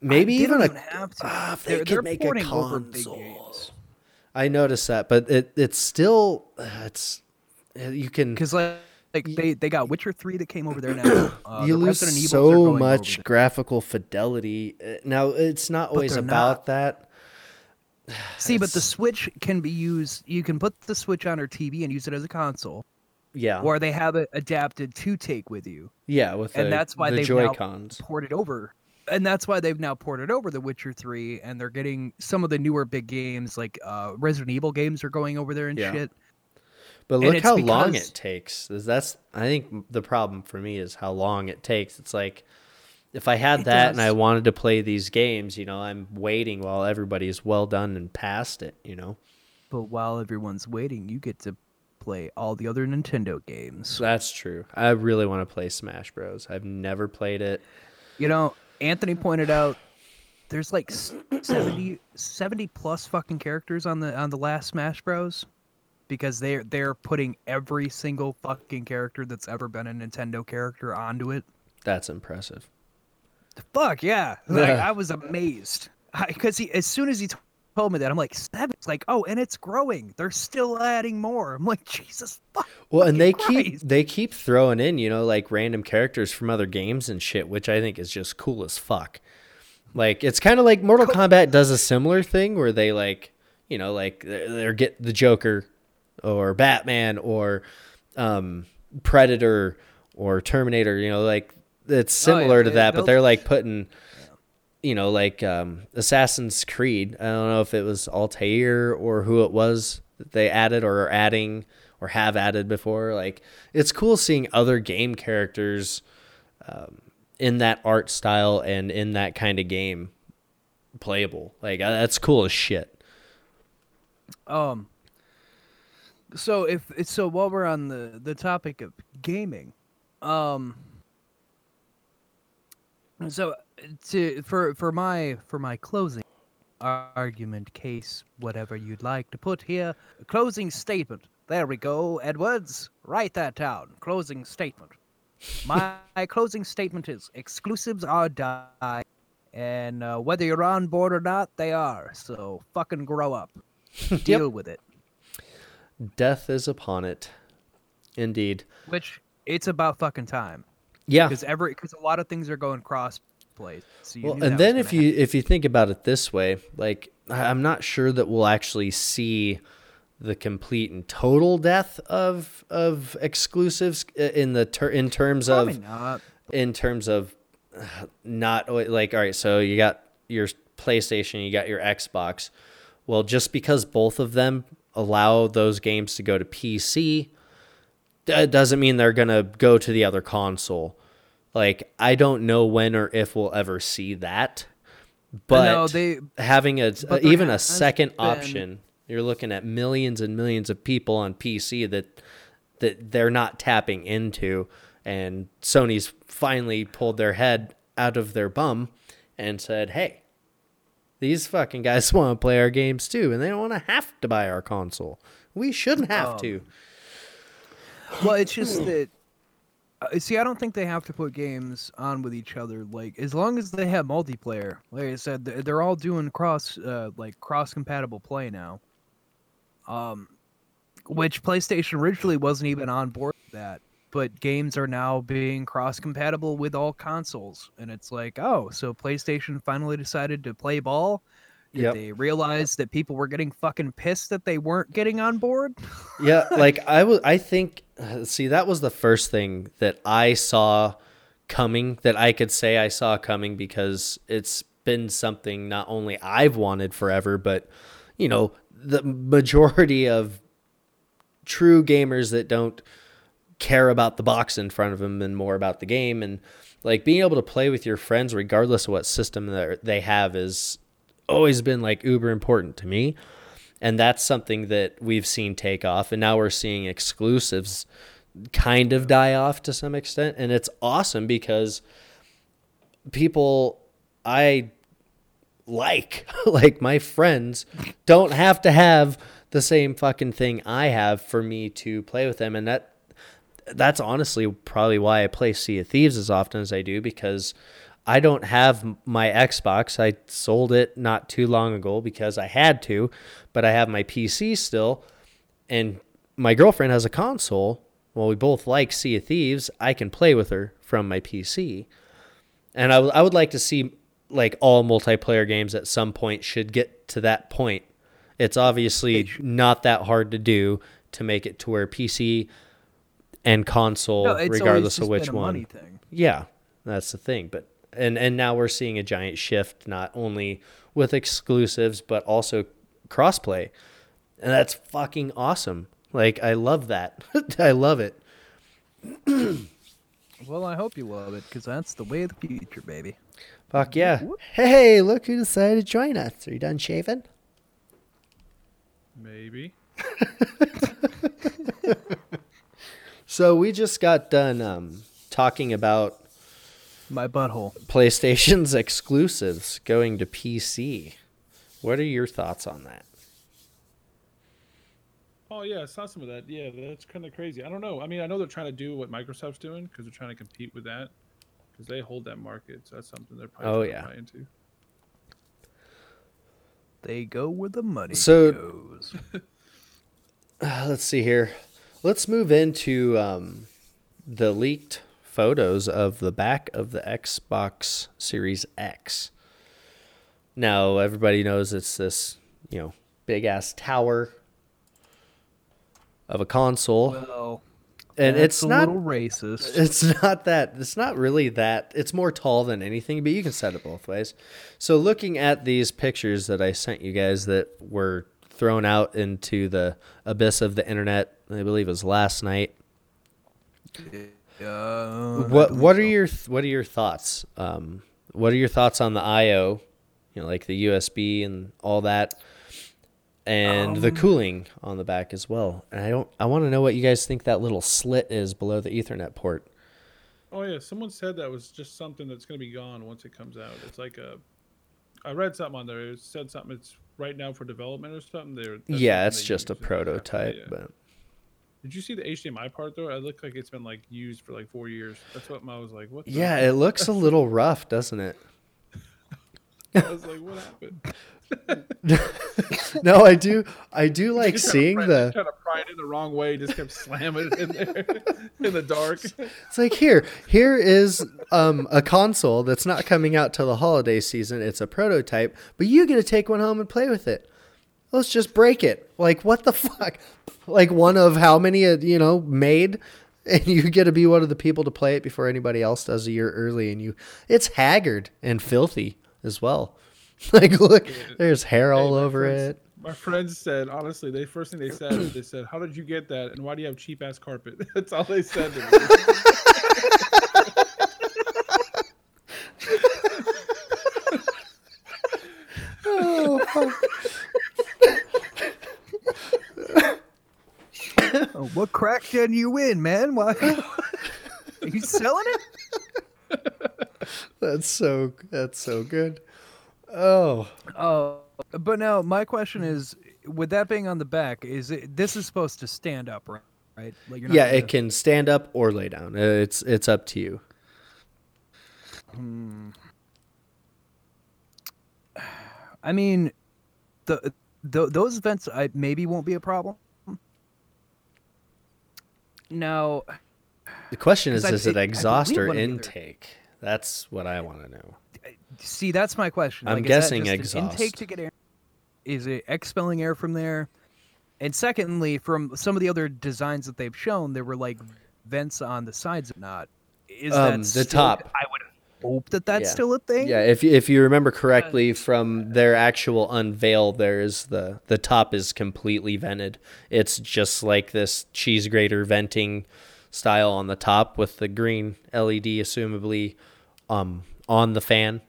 maybe they even a. have to. Ah, if they they're, could they're make a porting over big console. I noticed that, but it it's still uh, it's uh, you can Because like, like they, they got Witcher three that came over there now. Uh, you the lose Resident Evils are so much graphical fidelity. Uh, Now it's not always about not. that. See, but the Switch can be used. You can put the Switch on your TV and use it as a console, Yeah, or they have it adapted to take with you. yeah, with and the, that's why the they've Joy now ported over. And that's why they've now ported over The Witcher 3, and they're getting some of the newer big games, like uh, Resident Evil games, are going over there and Yeah. shit. But look how long it takes. That's I think the problem for me is how long it takes. It's like if I had It that and I wanted to play these games, you know, I'm waiting while everybody's well done and past it. You know, But while everyone's waiting, you get to play all the other Nintendo games. that's true. I really want to play Smash Bros. I've never played it. You know, Anthony pointed out there's like s- 70, 70 plus fucking characters on the on the last Smash Bros. Because they're they're putting every single fucking character that's ever been a Nintendo character onto it. That's impressive. Fuck yeah! Like, Yeah. I was amazed. because he as soon as he told me that, I'm like seven. It's like, oh, and it's growing. They're still adding more. I'm like, Jesus. Fuck, Well, and they fucking keep they keep throwing in, you know, like random characters from other games and shit, which I think is just cool as fuck. Like it's kind of like Mortal Kombat does a similar thing where they like, you know, like they're, they're get the Joker or Batman or um, Predator or Terminator, you know, like it's Oh, yeah, similar to that, but they're like putting you know, like um, Assassin's Creed. I don't know if it was Altair or who it was that they added or are adding or have added before. Like, it's cool seeing other game characters um, in that art style and in that kind of game playable. Like, uh, that's cool as shit. Um. So if it's so, while we're on the the topic of gaming, um. So to for for my for my closing argument case, whatever you'd like to put here, closing statement. There we go, Edwards. Write that down. Closing statement. My, my closing statement is exclusives are die, and uh, whether you're on board or not, they are. So fucking grow up. Deal with it. Death is upon it. Indeed. Which it's about fucking time Yeah. because every because a lot of things are going cross play. So Well, and then if you if you think about it this way, like I'm not sure that we'll actually see the complete and total death of of exclusives in the ter- in terms happen. of not. in terms of uh, not like all right so you got your PlayStation you got your Xbox well just because both of them allow those games to go to PC that doesn't mean they're going to go to the other console like I don't know when or if we'll ever see that but no, they having a but even a second been- option you're looking at millions and millions of people on PC that that they're not tapping into and Sony's finally pulled their head out of their bum and said, "Hey, these fucking guys want to play our games too and they don't want to have to buy our console. We shouldn't have Um, to." Well, it's just that. Uh, see, I don't think they have to put games on with each other. Like, as long as they have multiplayer, like I said, they're, all doing cross, uh, like cross compatible play now. Um, which PlayStation originally wasn't even on board with that, but games are now being cross compatible with all consoles, and it's like, oh, so PlayStation finally decided to play ball. Did Yep. they realize that people were getting fucking pissed that they weren't getting on board? yeah, like I was I think see that was the first thing that I saw coming that I could say I saw coming because it's been something not only I've wanted forever but you know the majority of true gamers that don't care about the box in front of them and more about the game. And like being able to play with your friends regardless of what system they have is always been like uber important to me and that's something that we've seen take off and now we're seeing exclusives kind of die off to some extent. And it's awesome because people i like like my friends don't have to have the same fucking thing i have for me to play with them. And that that's honestly probably why i play sea of thieves as often as i do because I don't have my Xbox. I sold it not too long ago because I had to, but I have my PC still. And my girlfriend has a console. Well, we both like Sea of Thieves. I can play with her from my PC. And I, w- I would like to see like all multiplayer games at some point should get to that point. It's obviously not that hard to do to make it to where PC and console, No, regardless of which one. Yeah, that's the thing. But and and now we're seeing a giant shift not only with exclusives but also crossplay. And that's fucking awesome. Like I love that. I love it. Well, I hope you love it because that's the way of the future, baby. Fuck yeah. Hey, look who decided to join us. Are you done shaving? Maybe. So we just got done um, talking about My butthole. PlayStation's exclusives going to PC. What are your thoughts on that? Oh yeah, I saw some of that. Yeah, that's kind of crazy. I don't know. I mean, I know they're trying to do what Microsoft's doing because they're trying to compete with that because they hold that market. So that's something they're probably Oh, trying yeah. to buy into. They go where the money So- goes. Uh, let's see here. Let's move into um, the leaked photos of the back of the Xbox Series X. Now everybody knows it's this, you know, big ass tower of a console, Well, and it's a not. little racist. It's not that. It's not really that. It's more tall than anything, but you can set it both ways. So looking at these pictures that I sent you guys that were thrown out into the abyss of the internet, I believe it was last night. Uh, What What are your th- What are your thoughts? Um, what are your thoughts on the I/O? You know, like the USB and all that, and the cooling on the back as well. And I don't. I want to know what you guys think that little slit is below the Ethernet port. Oh yeah, someone said that was just something that's gonna be gone once it comes out. It's like a. I read something on there. It said something. It's right now for development or something. They're yeah, it's just a prototype, yeah. but. Did you see the HDMI part though? It looked like it's been like used for like four years. That's what I was like. What? Yeah, it looks a little rough, doesn't it? I was like, what happened? No, I do. I do like seeing pry- the. Trying to pry it in the wrong way, just kept slamming it in there in the dark. It's like here, here is um, a console that's not coming out till the holiday season. It's a prototype, but you get to take one home and play with it. Let's just break it. Like what the fuck? Like one of how many uh, you know made, and you get to be one of the people to play it before anybody else does a year early, and you. It's haggard and filthy as well. Like look, there's hair all Hey, over friends- it. My friends said, honestly, they first thing they said, they said, "How did you get that? And why do you have cheap ass carpet?" That's all they said to me. Oh, Oh, what crack den you in, man? Why? Are you selling it? That's so that's so good. Oh, Oh, but now my question is, with that being on the back, is it this is supposed to stand up, right? Right? Like you're yeah, gonna- it can stand up or lay down. Uh, It's it's up to you. I mean, the, the those events I maybe won't be a problem. Now, The question is, I- is it I exhaust or intake? That's what I want to know. see, that's my question. I'm Like, guessing an intake to get air. Is it expelling air from there? And secondly, from some of the other designs that they've shown, there were like vents on the sides. Not is Um, that the top. I would hope that that's Yeah. still a thing. Yeah, if you- if you remember correctly from their actual unveil, there's the the top is completely vented. It's just like this cheese grater venting style on the top with the green LED, assumably, um, on the fan.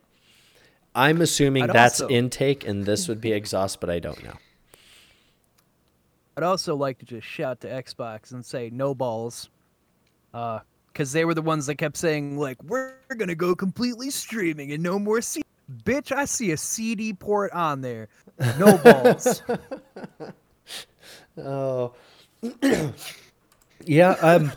I'm assuming I'd that's also- intake and this would be exhaust, but I don't know. I'd also like to just shout to Xbox and say no balls, because they were the ones that kept saying like we're gonna go completely streaming and no more C. Bitch, I see a CD port on there. No balls. Oh, yeah. I'm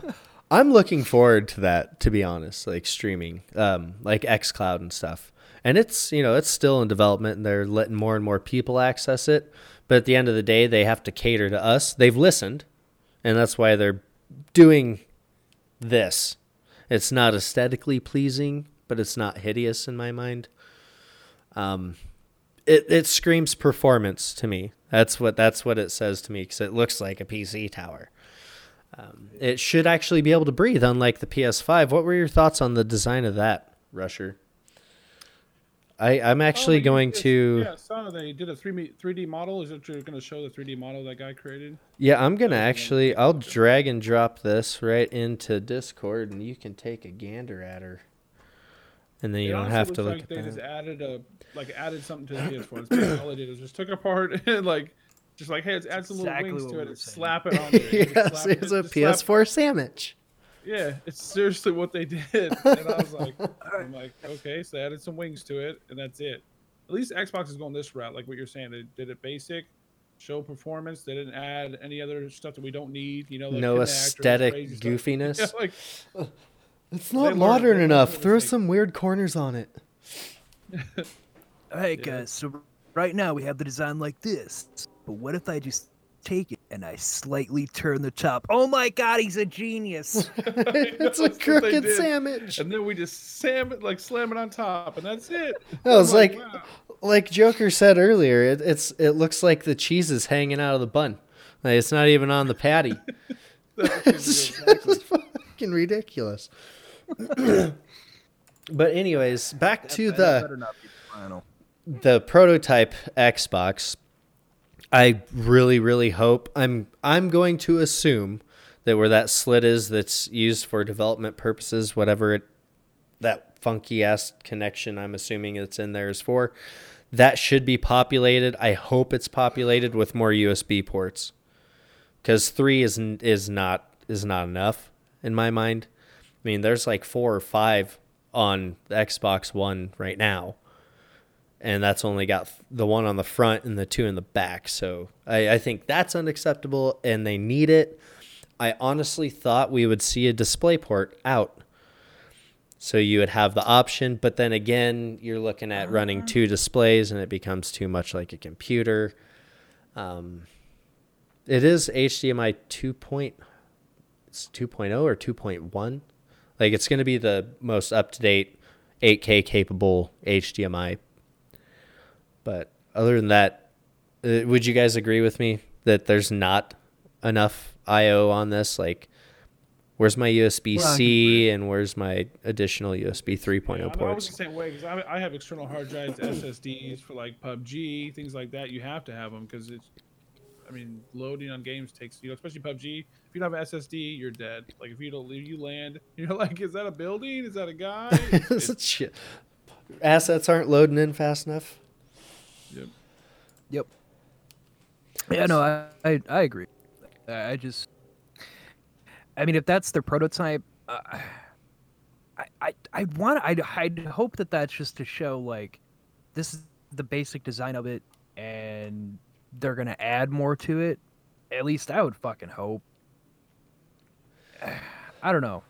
I'm looking forward to that. To be honest, like streaming, um, like XCloud and stuff. And it's you know it's still in development, and they're letting more and more people access it. But at the end of the day, they have to cater to us. They've listened, and that's why they're doing this. It's not aesthetically pleasing, but it's not hideous in my mind. Um, it it screams performance to me. That's what that's what it says to me because it looks like a PC tower. Um, it should actually be able to breathe, unlike the PS5. What were your thoughts on the design of that, Rusher? I I'm oh, actually Oh, going just- to Yeah, I saw they did a 3D 3D model. Is it you're going to show the 3D model that guy created? yeah I'm gonna Oh, yeah. actually I'll drag and drop this right into Discord, and you can take a gander at her, and then you It don't have to look like at they that. just added a like added something to the PS4. That's all they did is just took apart and like just like hey, let's add some Exactly little wings to it and saying. slap it on there. You just yes, slap it- it's a PS4 sandwich. Yeah, it's seriously what they did. And I was like, I'm like, okay, so they added some wings to it, and that's it. At least Xbox is going this route, like what you're saying. They did it basic, show performance. They didn't add any other stuff that we don't need. You know, like no Kinect or this aesthetic goofiness. Yeah, like It's not modern enough. Throw mistakes. some weird corners on it. hey Yeah. guys, so right now we have the design like this, but what if I just take it and I slightly turn the top? Oh my god, he's a genius. it's a That's what they crooked sandwich. And then we just slam it like slam it on top, and that's it. No, it's I'm like wow. like Joker said earlier. It, it's it looks like the cheese is hanging out of the bun. Like it's not even on the patty. That's it's just fucking ridiculous. but anyways, back to That the better not be the the prototype Xbox. I really, really hope I'm I'm going to assume that where that slit is that's used for development purposes, whatever it that funky ass connection I'm assuming it's in there is for, that should be populated. I hope it's populated with more USB ports. Cuz 3 is is not is not enough in my mind. I mean, there's like 4 or 5 on the Xbox One right now and that's only got the one on the front and the two in the back. So I, I think that's unacceptable, and they need it. I honestly thought we would see a display port out. So you would have the option, but then again, you're looking at running two displays and it becomes too much like a computer. Um, it is HDMI 2. Point, it's 2.0 or 2.1. Like it's going to be the most up to date 8K capable HDMI but other than that, uh, would you guys agree with me that there's not enough I/O on this? Like, where's my USB Well, and where's my additional USB 3.0 Yeah, I, I was the same way because I, I have external hard drives, SSDs for like PUBG, things like that. You have to have them because it's, I mean, loading on games takes you know, especially PUBG. If you don't have an SSD, you're dead. Like if you don't leave, you land. You're like, is that a building? Is that a guy? It's- it's- Shit. Assets aren't loading in fast enough. Yep. Yep. Yeah, no, I, I, I agree. I I just, I mean, if that's their prototype, uh, I, I, I want, I'd, I'd hope that that's just to show like, this is the basic design of it, and they're gonna add more to it. At least I would fucking hope. I don't know,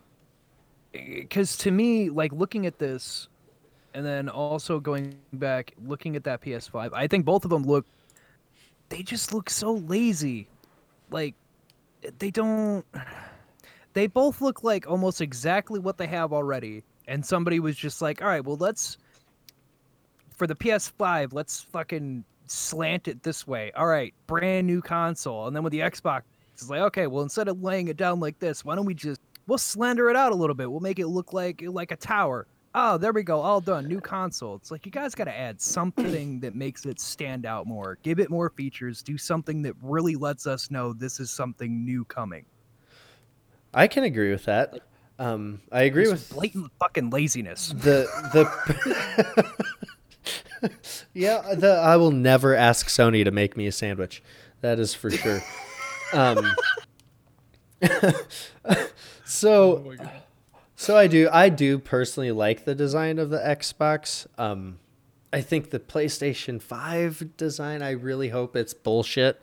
because to me, like looking at this, and then also going back looking at that PS5, I think both of them look they just look so lazy. Like they don't they both look like almost exactly what they have already. And somebody was just like, "All right, well, let's for the PS5, let's fucking slant it this way. All right, brand new console." And then with the Xbox, it's like, "Okay, well, instead of laying it down like this, why don't we just we'll slender it out a little bit. We'll make it look like like a tower." Oh, there we go. All done. New console. It's like you guys got to add something that makes it stand out more. Give it more features. Do something that really lets us know this is something new coming. I can agree with that. Um, I agree Just with blatant fucking laziness. the the yeah the i will never ask sony to make me a sandwich that is for sure um so Oh my God. So i do i do personally like the design of the xbox um i think the playstation 5 design i really hope it's bullshit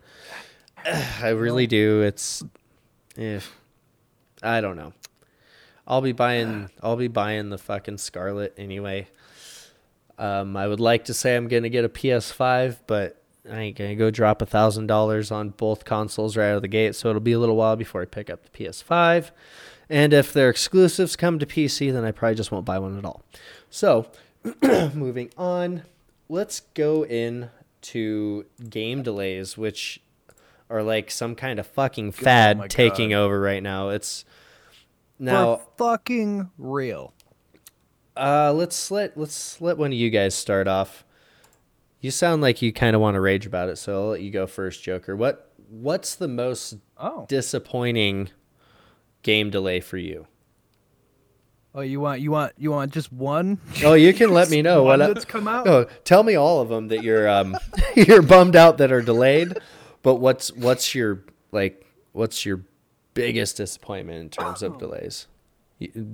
i really do it's eh, i don't know I'll be buying I'll be buying the fucking Scarlett anyway. Um, I would like to say I'm gonna get a PS5, but I ain't gonna go drop a thousand dollars on both consoles right out of the gate. So it'll be a little while before I pick up the PS5. And if their exclusives come to PC, then I probably just won't buy one at all. So moving on, let's go in to game delays, which are like some kind of fucking fad Oh taking God. over right now. It's now For fucking real. uh, let's let let's let one of you guys start off. You sound like you kind of want to rage about it, so I'll let you go first, Joker. What what's the most Oh. disappointing game delay for you? Oh, you want you want you want just one? Oh, you can let me know what. I, that's come out. oh, tell me all of them that you're um you're bummed out that are delayed. But what's what's your like what's your biggest disappointment in terms of delays?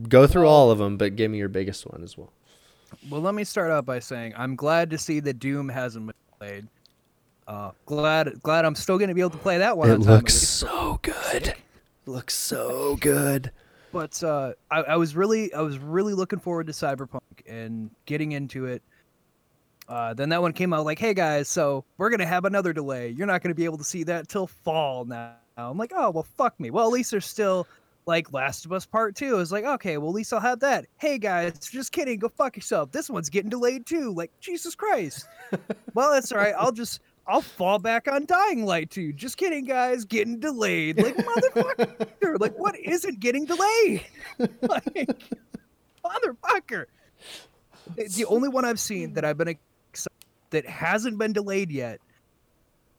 Go through all of them, but give me your biggest one as well. Well, let me start out by saying I'm glad to see that Doom hasn't been played. Uh, glad glad I'm still going to be able to play that one. It looks so good. Looks so good. but uh, I, I was really I was really looking forward to Cyberpunk and getting into it. Uh, then that one came out like, hey guys, so we're gonna have another delay. You're not gonna be able to see that till fall now. I'm like, oh well, fuck me. Well, at least there's still like Last of Us Part Two. It's like, okay, well at least I'll have that. Hey guys, just kidding. Go fuck yourself. This one's getting delayed too. Like Jesus Christ. well, that's all right. I'll just I'll fall back on Dying Light 2. Just kidding, guys. Getting delayed. Like, motherfucker. like, what isn't getting delayed? like, motherfucker. The only one I've seen that I've been excited that hasn't been delayed yet,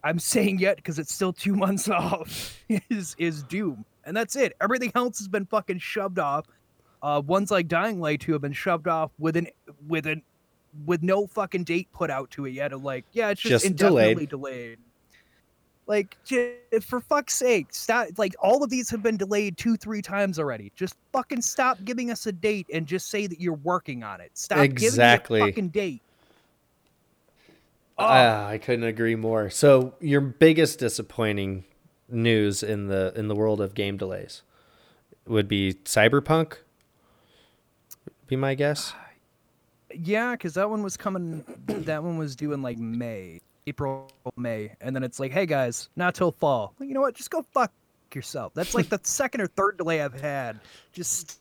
I'm saying yet because it's still two months off, is is Doom. And that's it. Everything else has been fucking shoved off. Uh, ones like Dying Light 2 have been shoved off with an with an with no fucking date put out to it yet. Of like, yeah, it's just, Just indefinitely delayed. Like, j- for fuck's sake, stop! Like, all of these have been delayed two, three times already. Just fucking stop giving us a date and just say that you're working on it. Stop Exactly. giving me a fucking date. Oh, Ah, I couldn't agree more. So, your biggest disappointing news in the in the world of game delays would be Cyberpunk. Be my guess. Yeah, because that one was coming. that one was due in like May, April, May, and then it's like, hey guys, not till fall. Like, you know what? Just go fuck yourself. That's like the second or third delay I've had. Just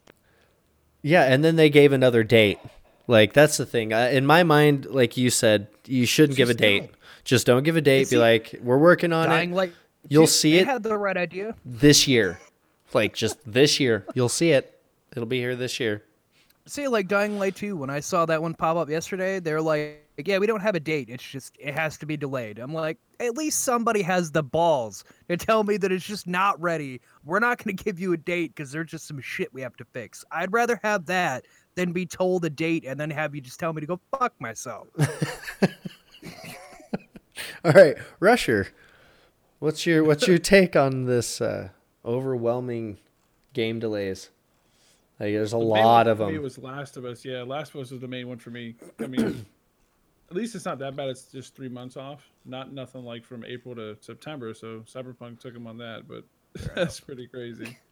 Yeah, and then they gave another date. Like that's the thing. In my mind, like you said, you shouldn't give a date. don't. Just don't give a date. Be like, we're working on it like You'll see it- Had the right idea. this year. Like just this year, you'll see it. It'll be here this year. See, like Dying Light 2, when I saw that one pop up yesterday, they're like, yeah, we don't have a date. It's just, it has to be delayed. I'm like, at least somebody has the balls to tell me that it's just not ready. We're not going to give you a date because there's just some shit we have to fix. I'd rather have that than be told a date and then have you just tell me to go fuck myself. All right, Rusher. What's your what's your take on this uh, overwhelming game delays? Like, there's a The lot of for me them. was Last of Us. Yeah, Last of Us was the main one for me. I mean, at least it's not that bad. It's just three months off. Not nothing like from April to September. So Cyberpunk took him on that, but that's pretty crazy.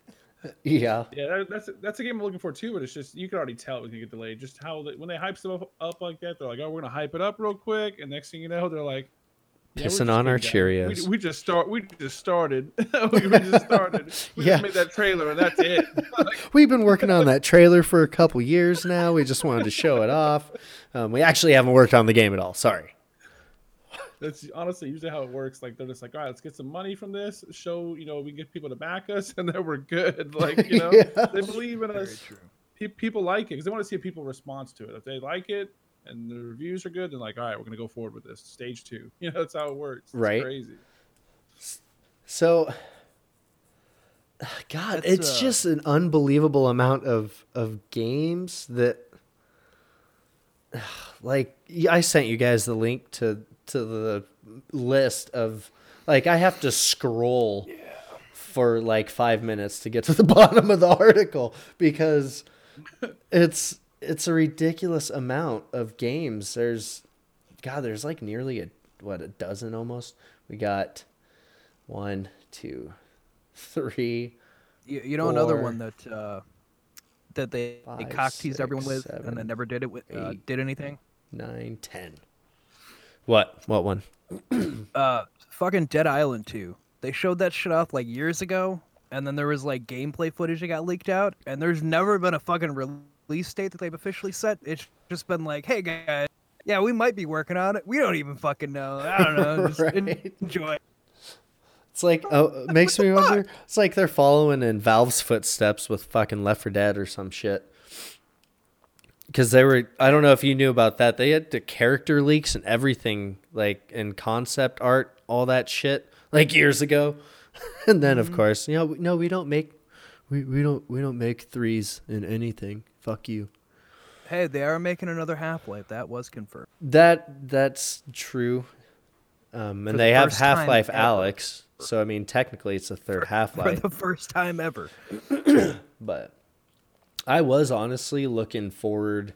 Yeah, Yeah, that, that's that's a game I'm looking for too. But it's just you can already tell it was gonna get delayed. Just how they, when they hype stuff up, up like that, they're like, "Oh, we're gonna hype it up real quick," and next thing you know, they're like, yeah, we're Pissing just on our. Cheerios. We, we just start. We just started. we just started. We yeah. just made that trailer, and that's it. We've been working on that trailer for a couple years now. We just wanted to show it off. Um, we actually haven't worked on the game at all. Sorry. That's honestly usually how it works. Like they're just like, all right, let's get some money from this. Show you know we can get people to back us, and then we're good. Like you know Yeah. they believe in us. Pe- people like it because they want to see people's response to it. If they like it and the reviews are good, then like, all right, we're gonna go forward with this. Stage two. You know that's how it works. It's Right. Crazy. So, God, That's, it's uh, just an unbelievable amount of of games that, like, I sent you guys the link to to the list of, like, I have to scroll for like five minutes to get to the bottom of the article because it's it's a ridiculous amount of games. There's, God, there's like nearly a what a dozen almost. We got one, two, three, You, you know another one that uh, that they, they five, cock teased everyone six, with and seven, then never did it with uh, did anything. nine, ten. What? What one? Uh, fucking Dead Island 2. They showed that shit off like years ago, and then there was like gameplay footage that got leaked out, and there's never been a fucking release date that they've officially set. It's just been like, hey guys, yeah, we might be working on it. We don't even fucking know. I don't know. Just Right. enjoy. It's like oh, it makes me wonder. It's like they're following in Valve's footsteps with fucking Left 4 Dead or some shit. Because they were, I don't know if you knew about that. They had the character leaks and everything, like in concept art, all that shit, like years ago. and then, of mm-hmm. course, you know, no, we don't make, we, we don't, we don't make threes in anything. Fuck you. Hey, they are making another Half Life. That was confirmed. That that's true. Um, and the they have Half Life. Alyx, so I mean technically it's the third Half Life For the first time ever. But I was honestly looking forward.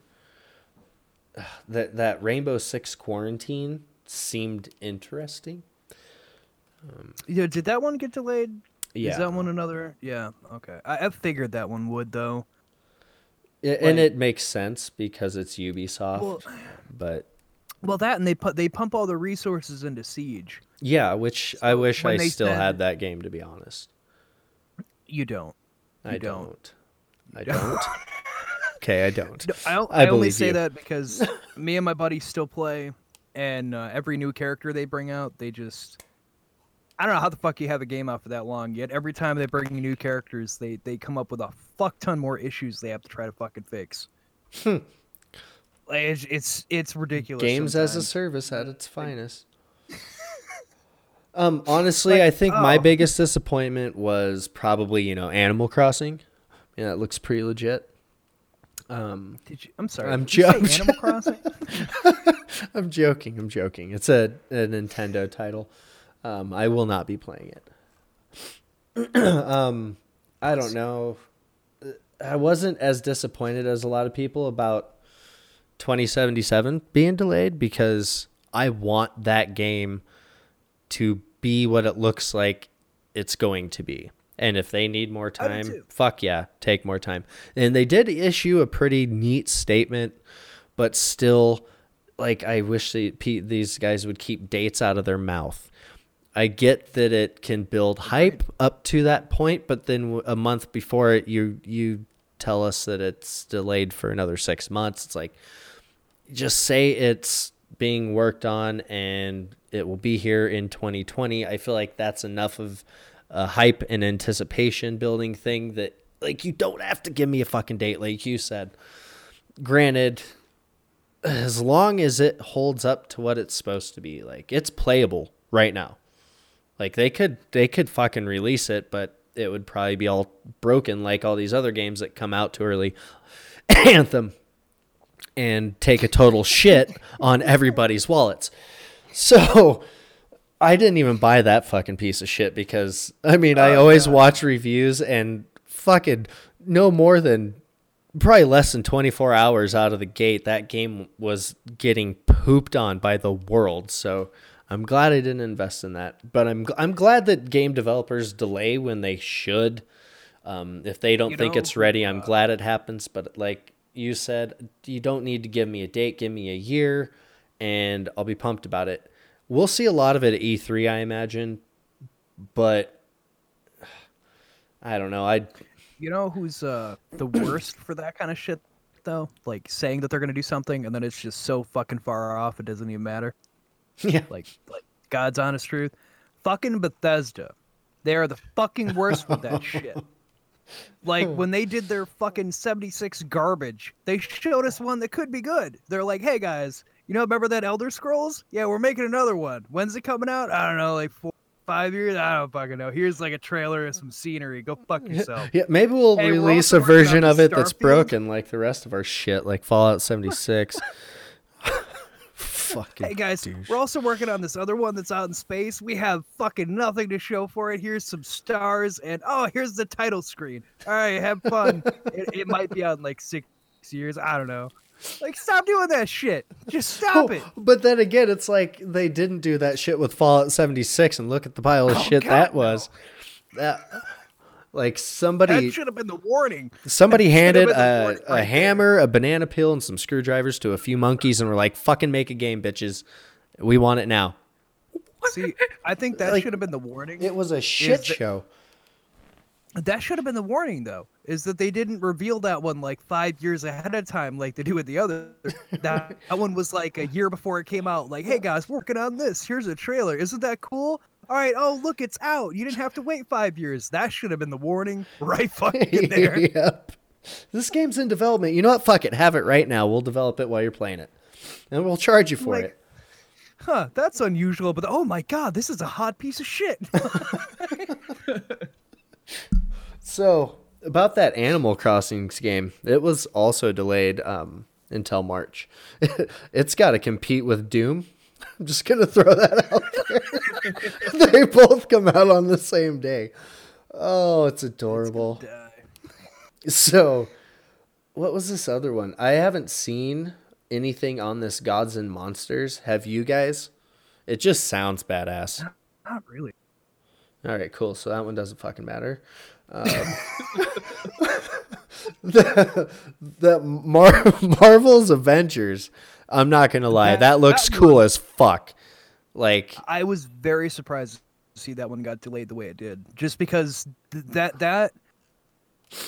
That that Rainbow Six Quarantine seemed interesting. Um, Yeah, did that one get delayed? Yeah, Is that one another? Yeah, okay. I, I figured that one would, though. I- and it makes sense because it's Ubisoft. Well, but Well, that and they put they pump all the resources into Siege. Yeah, which I wish I still said- had that game to be honest. You don't. I don't. don't. I don't. okay, I don't. No, I, don't- I I, only say you. that because me and my buddies still play, and uh, every new character they bring out, they just. I don't know how the fuck you have a game out for that long. Yet every time they bring new characters, they they come up with a fuck ton more issues they have to try to fucking fix. Hmm. Like, it's, it's it's ridiculous. Games as a service at its finest. Um, honestly, I think my oh. biggest disappointment was probably you know Animal Crossing. Yeah, it looks pretty legit. Um, Did you, I'm sorry. I'm did you say jo- I'm Animal Crossing. I'm joking. I'm joking. It's a, a Nintendo title. Um, I will not be playing it. um, I don't know. I wasn't as disappointed as a lot of people about 2077 being delayed because I want that game to be what it looks like it's going to be. And if they need more time, fuck yeah, take more time. And they did issue a pretty neat statement, but still, like, I wish they, these guys would keep dates out of their mouth. I get that it can build hype up to that point, but then a month before it, you you tell us that it's delayed for another six months. It's like, just say it's being worked on and it will be here in 2020. I feel like that's enough of a hype and anticipation building thing that like you don't have to give me a fucking date like you said. Granted, as long as it holds up to what it's supposed to be, like it's playable right now. Like they could they could fucking release it, but it would probably be all broken like all these other games that come out too early. Anthem and take a total shit on everybody's wallets. So I didn't even buy that fucking piece of shit because I mean I oh, always watch reviews and fucking no more than probably less than 24 hours out of the gate that game was getting pooped on by the world. So I'm glad I didn't invest in that. But I'm I'm glad that game developers delay when they should. Um, if they don't You think know, it's ready, I'm glad it happens. But like you said, you don't need to give me a date. Give me a year, and I'll be pumped about it. We'll see a lot of it at E3, I imagine. But I don't know. I You know who's uh the worst for that kind of shit though? Like saying that they're gonna do something and then it's just so fucking far off it doesn't even matter. yeah. Like like God's honest truth. Fucking Bethesda. They are the fucking worst with that shit. Like when they did their fucking 76 garbage, they showed us one that could be good. They're like, "Hey guys, you know remember that Elder Scrolls? Yeah, we're making another one. When's it coming out? I don't know, like 4 5 years. I don't fucking know. Here's like a trailer and some scenery. Go fuck yourself." Yeah, maybe we'll Hey, release a version of it that's broken like the rest of our shit, like Fallout 76. Fucking Hey guys, douche. we're also working on this other one that's out in space. We have fucking nothing to show for it. Here's some stars, and oh, here's the title screen. All right, have fun. it, it might be out in like six years. I don't know. Like, stop doing that shit. Just stop it. But then again, it's like they didn't do that shit with Fallout 76, and look at the pile of oh, shit Oh, God, that no. was. That, like somebody That should have been the warning. somebody should've handed a, warning a right there. hammer, a banana peel, and some screwdrivers to a few monkeys, and were like, "Fucking make a game, bitches. We want it now." See, I think that Like, should have been the warning. It was a shit the- show. That should have been the warning, though, is that they didn't reveal that one like five years ahead of time, like they do with the other. That, that one was like a year before it came out. Like, hey guys, working on this. Here's a trailer. Isn't that cool? All right. Oh, look, it's out. You didn't have to wait five years. That should have been the warning, right fucking there. yep. This game's in development. You know what? Fuck it. Have it right now. We'll develop it while you're playing it, and we'll charge you for Like- it. Huh? That's unusual. But oh my god, this is a hot piece of shit. So about that Animal Crossings game, it was also delayed um, until March. it's got to compete with Doom. I'm just gonna throw that out there. they both come out on the same day. Oh, it's adorable. So, what was this other one? I haven't seen anything on this Gods and Monsters. Have you guys? It just sounds badass. Not really. All right, cool. So that one doesn't fucking matter. Um, the the Mar- Marvel's Avengers I'm not gonna lie, that, That- looks that cool one- as fuck. Like, I was very surprised to see that one got delayed the way it did, just because th- that that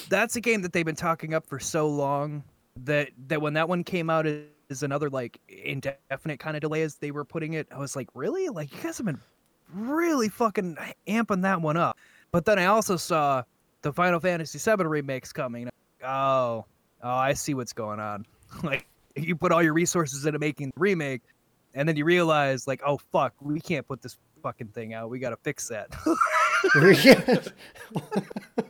that's a game that they've been talking up for so long that that when that one came out is another like indefinite kind of delay as they were putting it. I was like, really? Like you guys have been really fucking amping that one up. But then I also saw the Final Fantasy VII remakes coming. Oh, oh, I see what's going on. like you put all your resources into making the remake, and then you realize like, oh fuck, we can't put this fucking thing out. We got to fix that.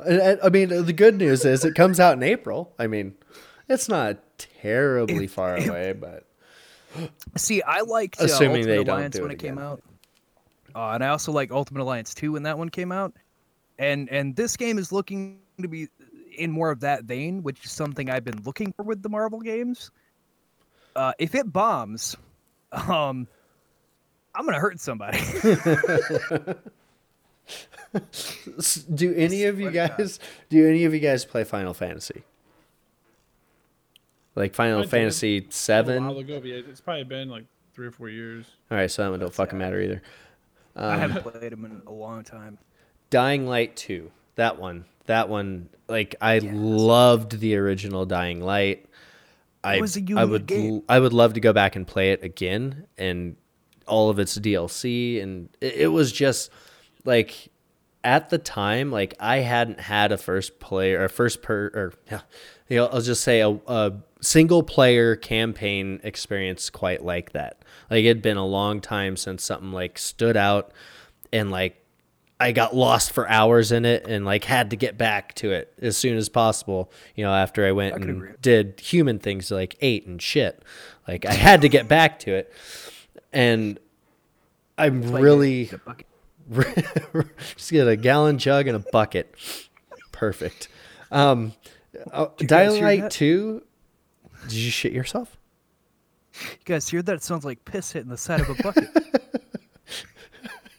I I mean, the good news is it comes out in April. I mean, it's not terribly If- far if- away, but See, I liked uh, Assuming Ultimate they Alliance do when it it came out, uh, and I also like Ultimate Alliance two when that one came out, and and this game is looking to be in more of that vein, which is something I've been looking for with the Marvel games. Uh, if it bombs, um, I'm gonna hurt somebody. Do any of you swear to God. guys do any of you guys play Final Fantasy? Like Final I did. Fantasy A while seven? ago, it's probably been like three or four years. All right, so that one don't fucking matter either. I Um, haven't played them in a long time. Dying Light 2. That one. That one like I loved the original Dying Light. I was a I would game. I would love to go back and play it again and all of its DLC and it, it was just like at the time like I hadn't had a first player or first per or yeah, you know, I'll just say a, a single player campaign experience quite like that. Like it'd been a long time since something like stood out and like I got lost for hours in it and like had to get back to it as soon as possible. You know, after I went I and agree. did human things like ate and shit. Like I had to get back to it. And I'm Like, really just get a gallon jug and a bucket. Perfect. Um uh, Dying Light? 2 Did you shit yourself? You guys hear that? It sounds like piss hitting the side of a bucket.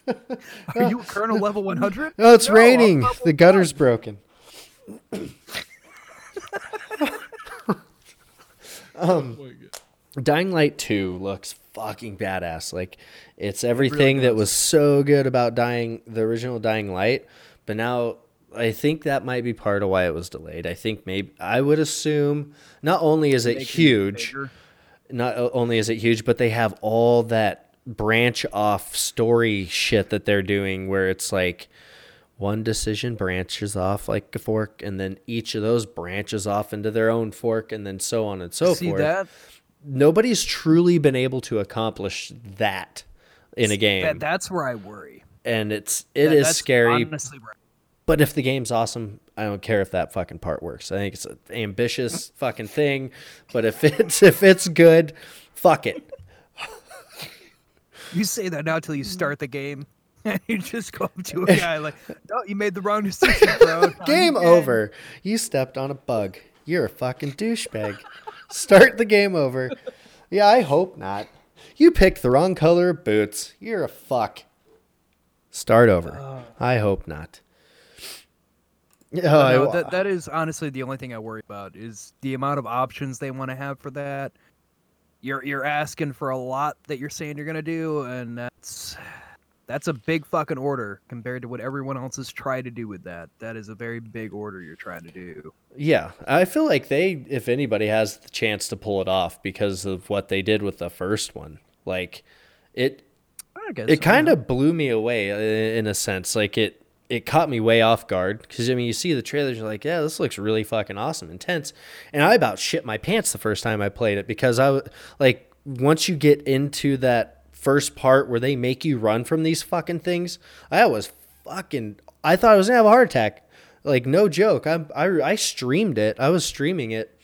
Are you a Colonel Level 100? Oh, it's No, raining. The gutter's broken. Um, Dying Light 2 looks fucking badass. Like it's everything that was so good about Dying the original Dying Light, but now I think that might be part of why it was delayed. I think maybe I would assume not only is it Making it huge, bigger. not only is it huge, but they have all that branch off story shit that they're doing where it's like one decision branches off like a fork and then each of those branches off into their own fork and then so on and so See forth. that? Nobody's truly been able to accomplish that in a game. that? That's where I worry. and it's it That- is scary, Honestly, where- but if the game's awesome, I don't care if that fucking part works. I think it's an ambitious fucking thing, but if it's if it's good, fuck it. You say that now till you mm. start the game. And you just go up to a guy like, "No, you made the wrong decision, bro." Game again." over. You stepped on a bug. You're a fucking douchebag. Start the game over. Yeah, I hope not. You picked the wrong color of boots. You're a fuck. Start over. Uh. I hope not. Oh, No, that that is honestly the only thing I worry about is the amount of options they want to have for that. You're you're asking for a lot that you're saying you're gonna do, and that's that's a big fucking order compared to what everyone else has tried to do with that. That is a very big order you're trying to do. Yeah, I feel like they, if anybody, has the chance to pull it off because of what they did with the first one. Like, it I guess it so, kind of blew me away uh, in a sense. Like it it caught me way off guard because I mean you see the trailers, you're like, yeah, this looks really fucking awesome, intense, and I about shit my pants the first time I played it because I w- like once you get into that first part where they make you run from these fucking things, I was fucking. I thought I was gonna have a heart attack. Like no joke. I I I streamed it. I was streaming it.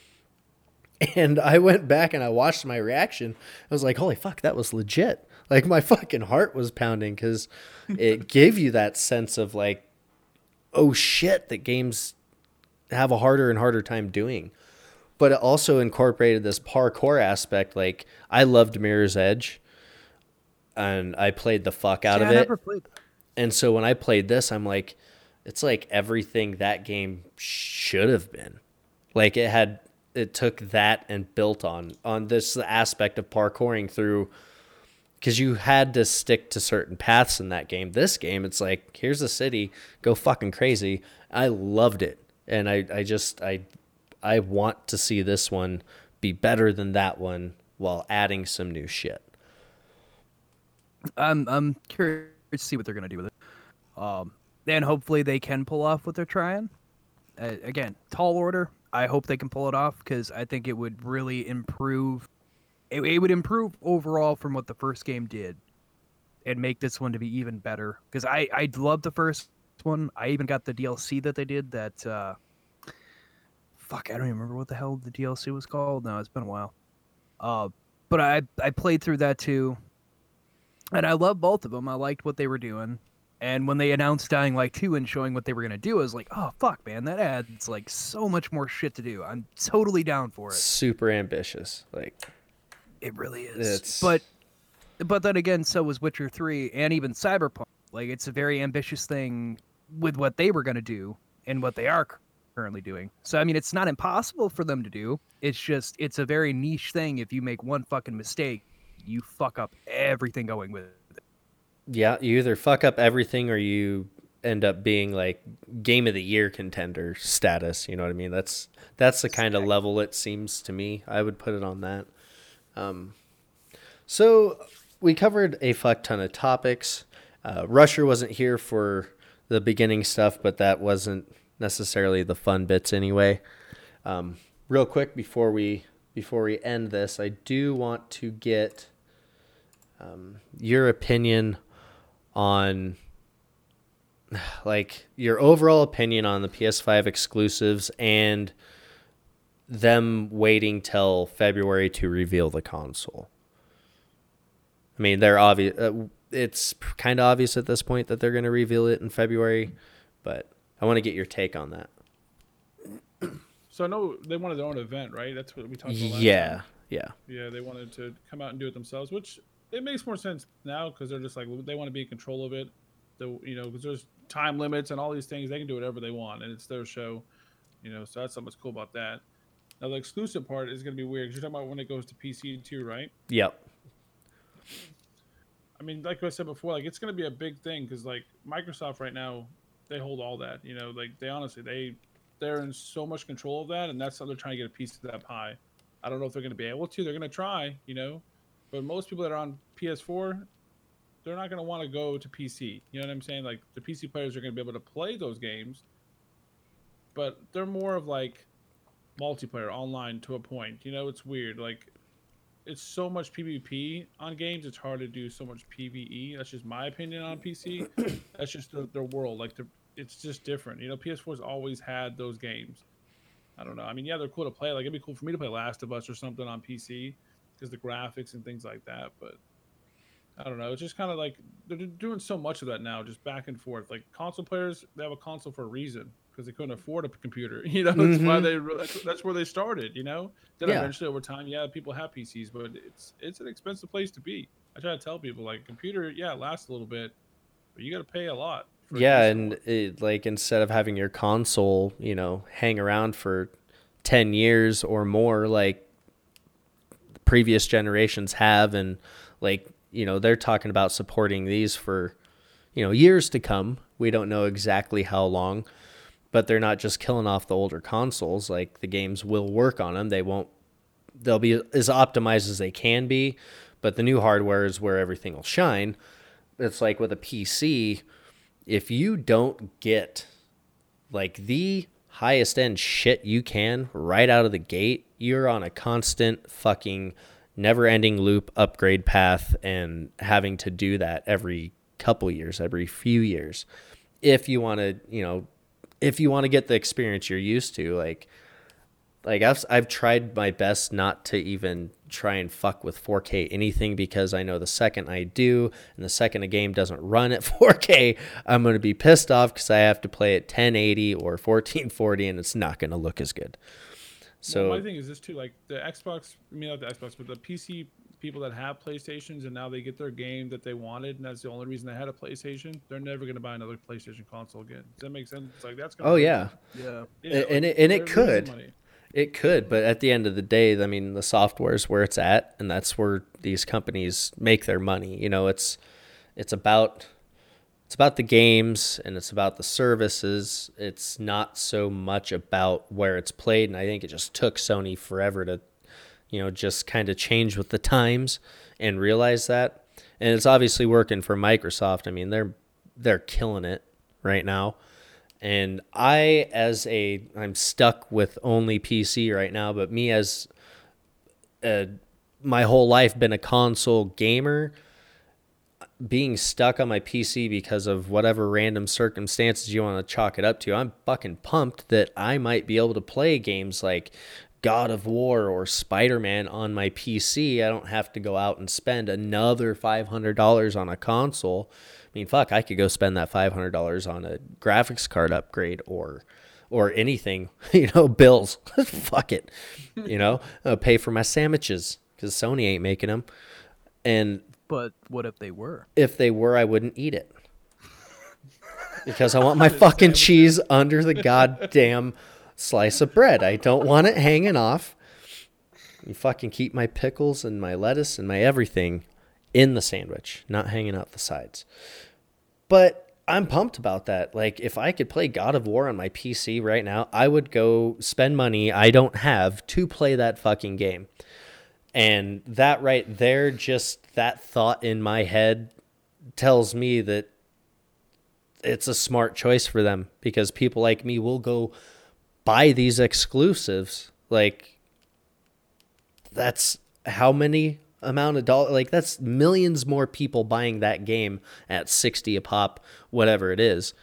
And I went back and I watched my reaction. I was like, holy fuck, that was legit. Like my fucking heart was pounding because it gave you that sense of like, oh shit, that games have a harder and harder time doing. But it also incorporated this parkour aspect. Like I loved Mirror's Edge, and I played the fuck out Yeah, of it. never played that. And so when I played this, I'm like, it's like everything that game should have been. Like it had it took that and built on on this aspect of parkouring through because you had to stick to certain paths in that game. This game, it's like here's the city, go fucking crazy. I loved it, and I I just I I want to see this one be better than that one while adding some new shit. I'm I'm curious to see what they're gonna do with it. Um, and hopefully they can pull off what they're trying. Uh, again, tall order. I hope they can pull it off because I think it would really improve. It, it would improve overall from what the first game did, and make this one to be even better. Because I I love the first one. I even got the DLC that they did. That uh, fuck, I don't even remember what the hell the DLC was called. No, it's been a while. Uh, but I I played through that too and I love both of them. I liked what they were doing. And when they announced Dying Light 2 and showing what they were going to do, I was like, oh, fuck, man, that adds like so much more shit to do. I'm totally down for it. Super ambitious. Like, It really is. It's- But but then again, so was Witcher 3 and even Cyberpunk. Like, it's a very ambitious thing with what they were going to do and what they are currently doing. So, I mean, it's not impossible for them to do. It's just, it's a very niche thing. If you make one fucking mistake, you fuck up everything going with it. yeah, you either fuck up everything or you end up being like game of the year contender status. You know what I mean? That's that's the kind of level it seems to me. I would put it on that. Um, so we covered a fuck ton of topics. Uh, Rusher wasn't here for the beginning stuff, but that wasn't necessarily the fun bits anyway. Um, real quick before we before we end this, I do want to get um, your opinion on like your overall opinion on the PS5 exclusives and them waiting till February to reveal the console. I mean, they're obvious. Uh, it's kind of obvious at this point that they're going to reveal it in February, but I want to get your take on that. So I know they wanted their own event, right? That's what we talked about. last Yeah, time. yeah, Yeah, they wanted to come out and do it themselves, which it makes more sense now because they're just like they want to be in control of it. The you know because there's time limits and all these things. They can do whatever they want, and it's their show. You know, so that's something that's cool about that. Now the exclusive part is going to be weird. 'cause you're talking about when it goes to PC too, right? yep, I mean, like I said before, like it's going to be a big thing because like Microsoft right now, they hold all that. You know, like they honestly they they're in so much control of that, and that's how they're trying to get a piece of that pie. I don't know if they're going to be able to. They're going to try, you know, but most people that are on PS4, they're not going to want to go to PC. You know what I'm saying? Like the PC players are going to be able to play those games, but they're more of like multiplayer online to a point. You know, it's weird. Like it's so much PvP on games. It's hard to do so much PVE. That's just my opinion on PC. That's just their, their world. Like the, it's just different. You know, PS4's always had those games. I don't know. I mean, yeah, they're cool to play. Like it'd be cool for me to play Last of Us or something on PC because the graphics and things like that. But I don't know. It's just kind of like they're doing so much of that now, just back and forth. Like console players, they have a console for a reason because they couldn't afford a computer. You know, that's why mm-hmm. they that's, that's where they started. You know, then Yeah. eventually over time, yeah, people have PCs, but it's it's an expensive place to be. I try to tell people like computer, yeah, it lasts a little bit, but you got to pay a lot. for yeah, and it, like instead of having your console, you know, hang around for ten years or more, like previous generations have, and like you know, they're talking about supporting these for you know years to come. We don't know exactly how long, but they're not just killing off the older consoles. Like the games will work on them. They won't. They'll be as optimized as they can be, but the new hardware is where everything will shine. It's like with a PC if you don't get like the highest end shit you can right out of the gate, you're on a constant fucking never ending loop upgrade path and having to do that every couple years, every few years. If you want to, you know, if you want to get the experience you're used to, like like I've I've tried my best not to even try and fuck with 4K anything because I know the second I do and the second a game doesn't run at 4K, I'm going to be pissed off because I have to play at 1080 or 1440 and it's not going to look as good. So well, my thing is this too, like the Xbox, I mean not the Xbox, but the PC people that have PlayStations and now they get their game that they wanted, and that's the only reason they had a PlayStation. They're never going to buy another PlayStation console again. Does that make sense? It's like that's. Gonna oh yeah, Yeah. Yeah, and like, it- and it could. It could, but at the end of the day, I mean, the software is where it's at, and that's where these companies make their money. You know, it's it's about it's about the games and it's about the services. It's not so much about where it's played, and I think it just took Sony forever to, you know, just kind of change with the times and realize that. And it's obviously working for Microsoft. I mean, they're they're killing it right now. And I, as a, I'm stuck with only PC right now, but me as a, my whole life been a console gamer, being stuck on my PC because of whatever random circumstances you want to chalk it up to, I'm fucking pumped that I might be able to play games like God of War or Spider Man on my PC. I don't have to go out and spend another $500 on a console I mean, fuck, I could go spend that five hundred dollars on a graphics card upgrade or or anything, you know, bills. fuck it, you know, I'll pay for my sandwiches because Sony ain't making them. And but what if they were? If they were, I wouldn't eat it because I want my fucking cheese under the goddamn slice of bread. I don't want it hanging off. You fucking keep my pickles and my lettuce and my everything in the sandwich, not hanging out the sides. But I'm pumped about that. Like, if I could play God of War on my PC right now, I would go spend money I don't have to play that fucking game. And that right there, just that thought in my head tells me that it's a smart choice for them because people like me will go buy these exclusives. Like, that's how many amount of dollar like that's millions more people buying that game at 60 a pop whatever it is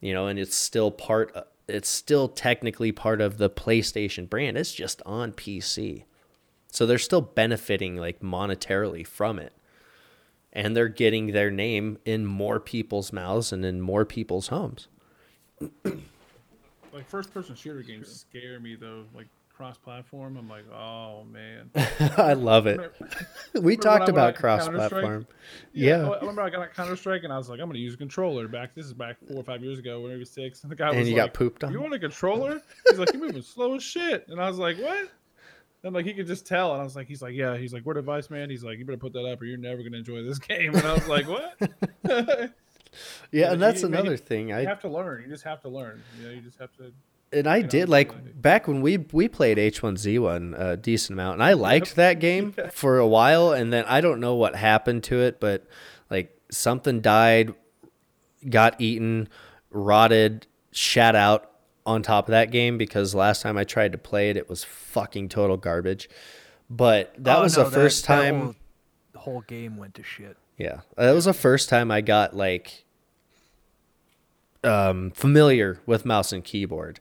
you know and it's still part it's still technically part of the PlayStation brand. It's just on PC so they're still benefiting like monetarily from it. And they're getting their name in more people's mouths and in more people's homes like first person shooter games scare me though like cross-platform. I'm like, oh man, I love it. we talked about cross-platform. Yeah, yeah, I remember I got a Counter Strike and I was like, I'm gonna use a controller. Back this is back four or five years ago, maybe six. And the guy and was you like, got pooped on. You want a controller? He's like, you're moving slow as shit. And I was like, what? And like he could just tell, and I was like, he's like, yeah. He's like, we're device man. He's like, you better put that up, or you're never gonna enjoy this game. And I was like, what? Yeah, and that's another thing. I have to learn. You just have to learn. You know, you just have to and I did like back when we we played H1Z1 a uh, decent amount, and I liked that game for a while, and then I don't know what happened to it, but like something died, got eaten, rotted, shat out on top of that game because last time I tried to play it, it was fucking total garbage. But that oh, was no, the first that, time. That whole, the whole game went to shit. Yeah, that was the first time I got like um, familiar with mouse and keyboard.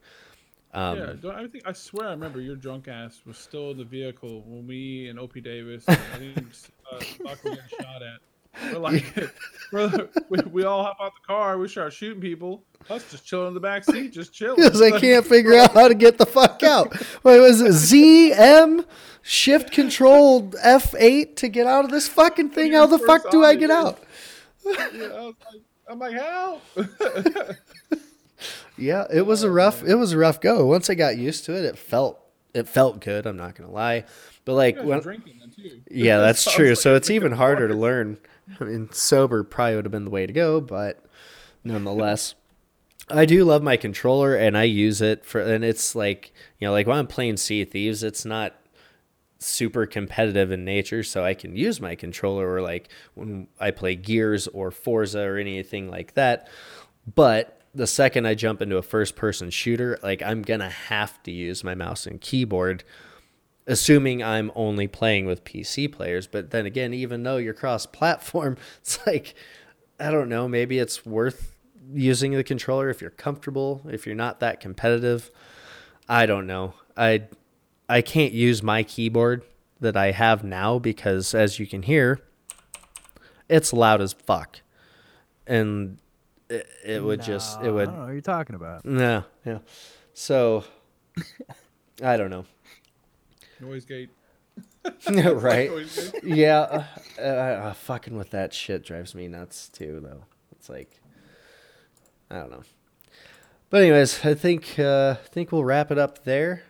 Um, yeah, I think I swear I remember your drunk ass was still in the vehicle when we and Opie Davis, and I think uh, Buck were getting shot at. We're like, we're, we, we all hop out the car, we start shooting people. Us just chilling in the back seat, just chilling. Because I can't figure out how to get the fuck out. Wait, was it Z M shift control F eight to get out of this fucking thing? How the fuck do I get out? Yeah, I was like, I'm like, how? yeah, it was a rough. It was a rough go. Once I got used to it, it felt it felt good. I'm not gonna lie, but like when drinking too. yeah, that's true. Like so it's even harder to learn. I mean, sober probably would have been the way to go, but nonetheless. I do love my controller and I use it for and it's like you know like when I'm playing Sea of Thieves it's not super competitive in nature so I can use my controller or like when I play Gears or Forza or anything like that but the second I jump into a first person shooter, like I'm going to have to use my mouse and keyboard, assuming I'm only playing with PC players. But then again, even though you're cross platform, it's like, I don't know, maybe it's worth using the controller if you're comfortable, if you're not that competitive. I don't know. I I can't use my keyboard that I have now because as you can hear, it's loud as fuck. And it, it would no, just it would. I don't know what you're talking about. No, yeah. So I don't know. Noise gate. right. yeah. Uh, uh, fucking with that shit drives me nuts too, though. It's like I don't know. But anyways, I think uh, I think we'll wrap it up there.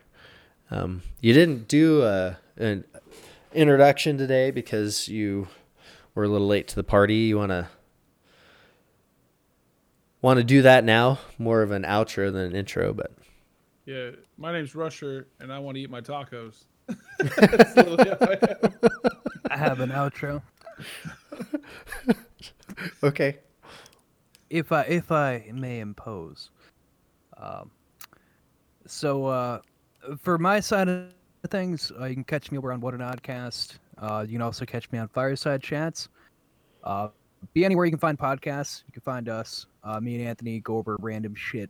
Um, you didn't do a, an introduction today because you were a little late to the party. You want to want to do that now? More of an outro than an intro, but Yeah, my name's Rusher, and I want to eat my tacos. That's literally how I. I have an outro. okay. if I if I may impose. Um, so uh, for my side of things, uh, you can catch me over on What an Oddcast. Uh, you can also catch me on Fireside Chats. Uh, be anywhere you can find podcasts. You can find us. Uh, me and Anthony go over random shit.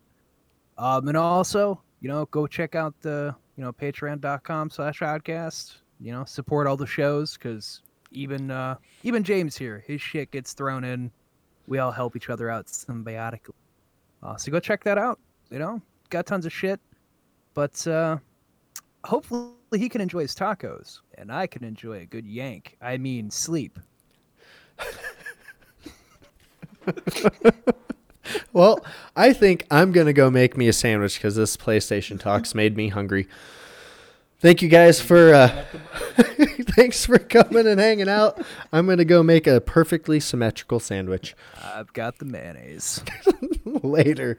Um, and also, you know, go check out the you know patreon.com slash oddcast. You know, support all the shows because even uh, even James here, his shit gets thrown in we all help each other out symbiotically. Uh, so go check that out. You know, got tons of shit, but uh, hopefully he can enjoy his tacos, and I can enjoy a good yank. I mean, sleep. Well, I think I'm gonna go make me a sandwich because this PlayStation talks made me hungry. Thank you guys for uh, thanks for coming and hanging out. I'm gonna go make a perfectly symmetrical sandwich I've got the mayonnaise. later.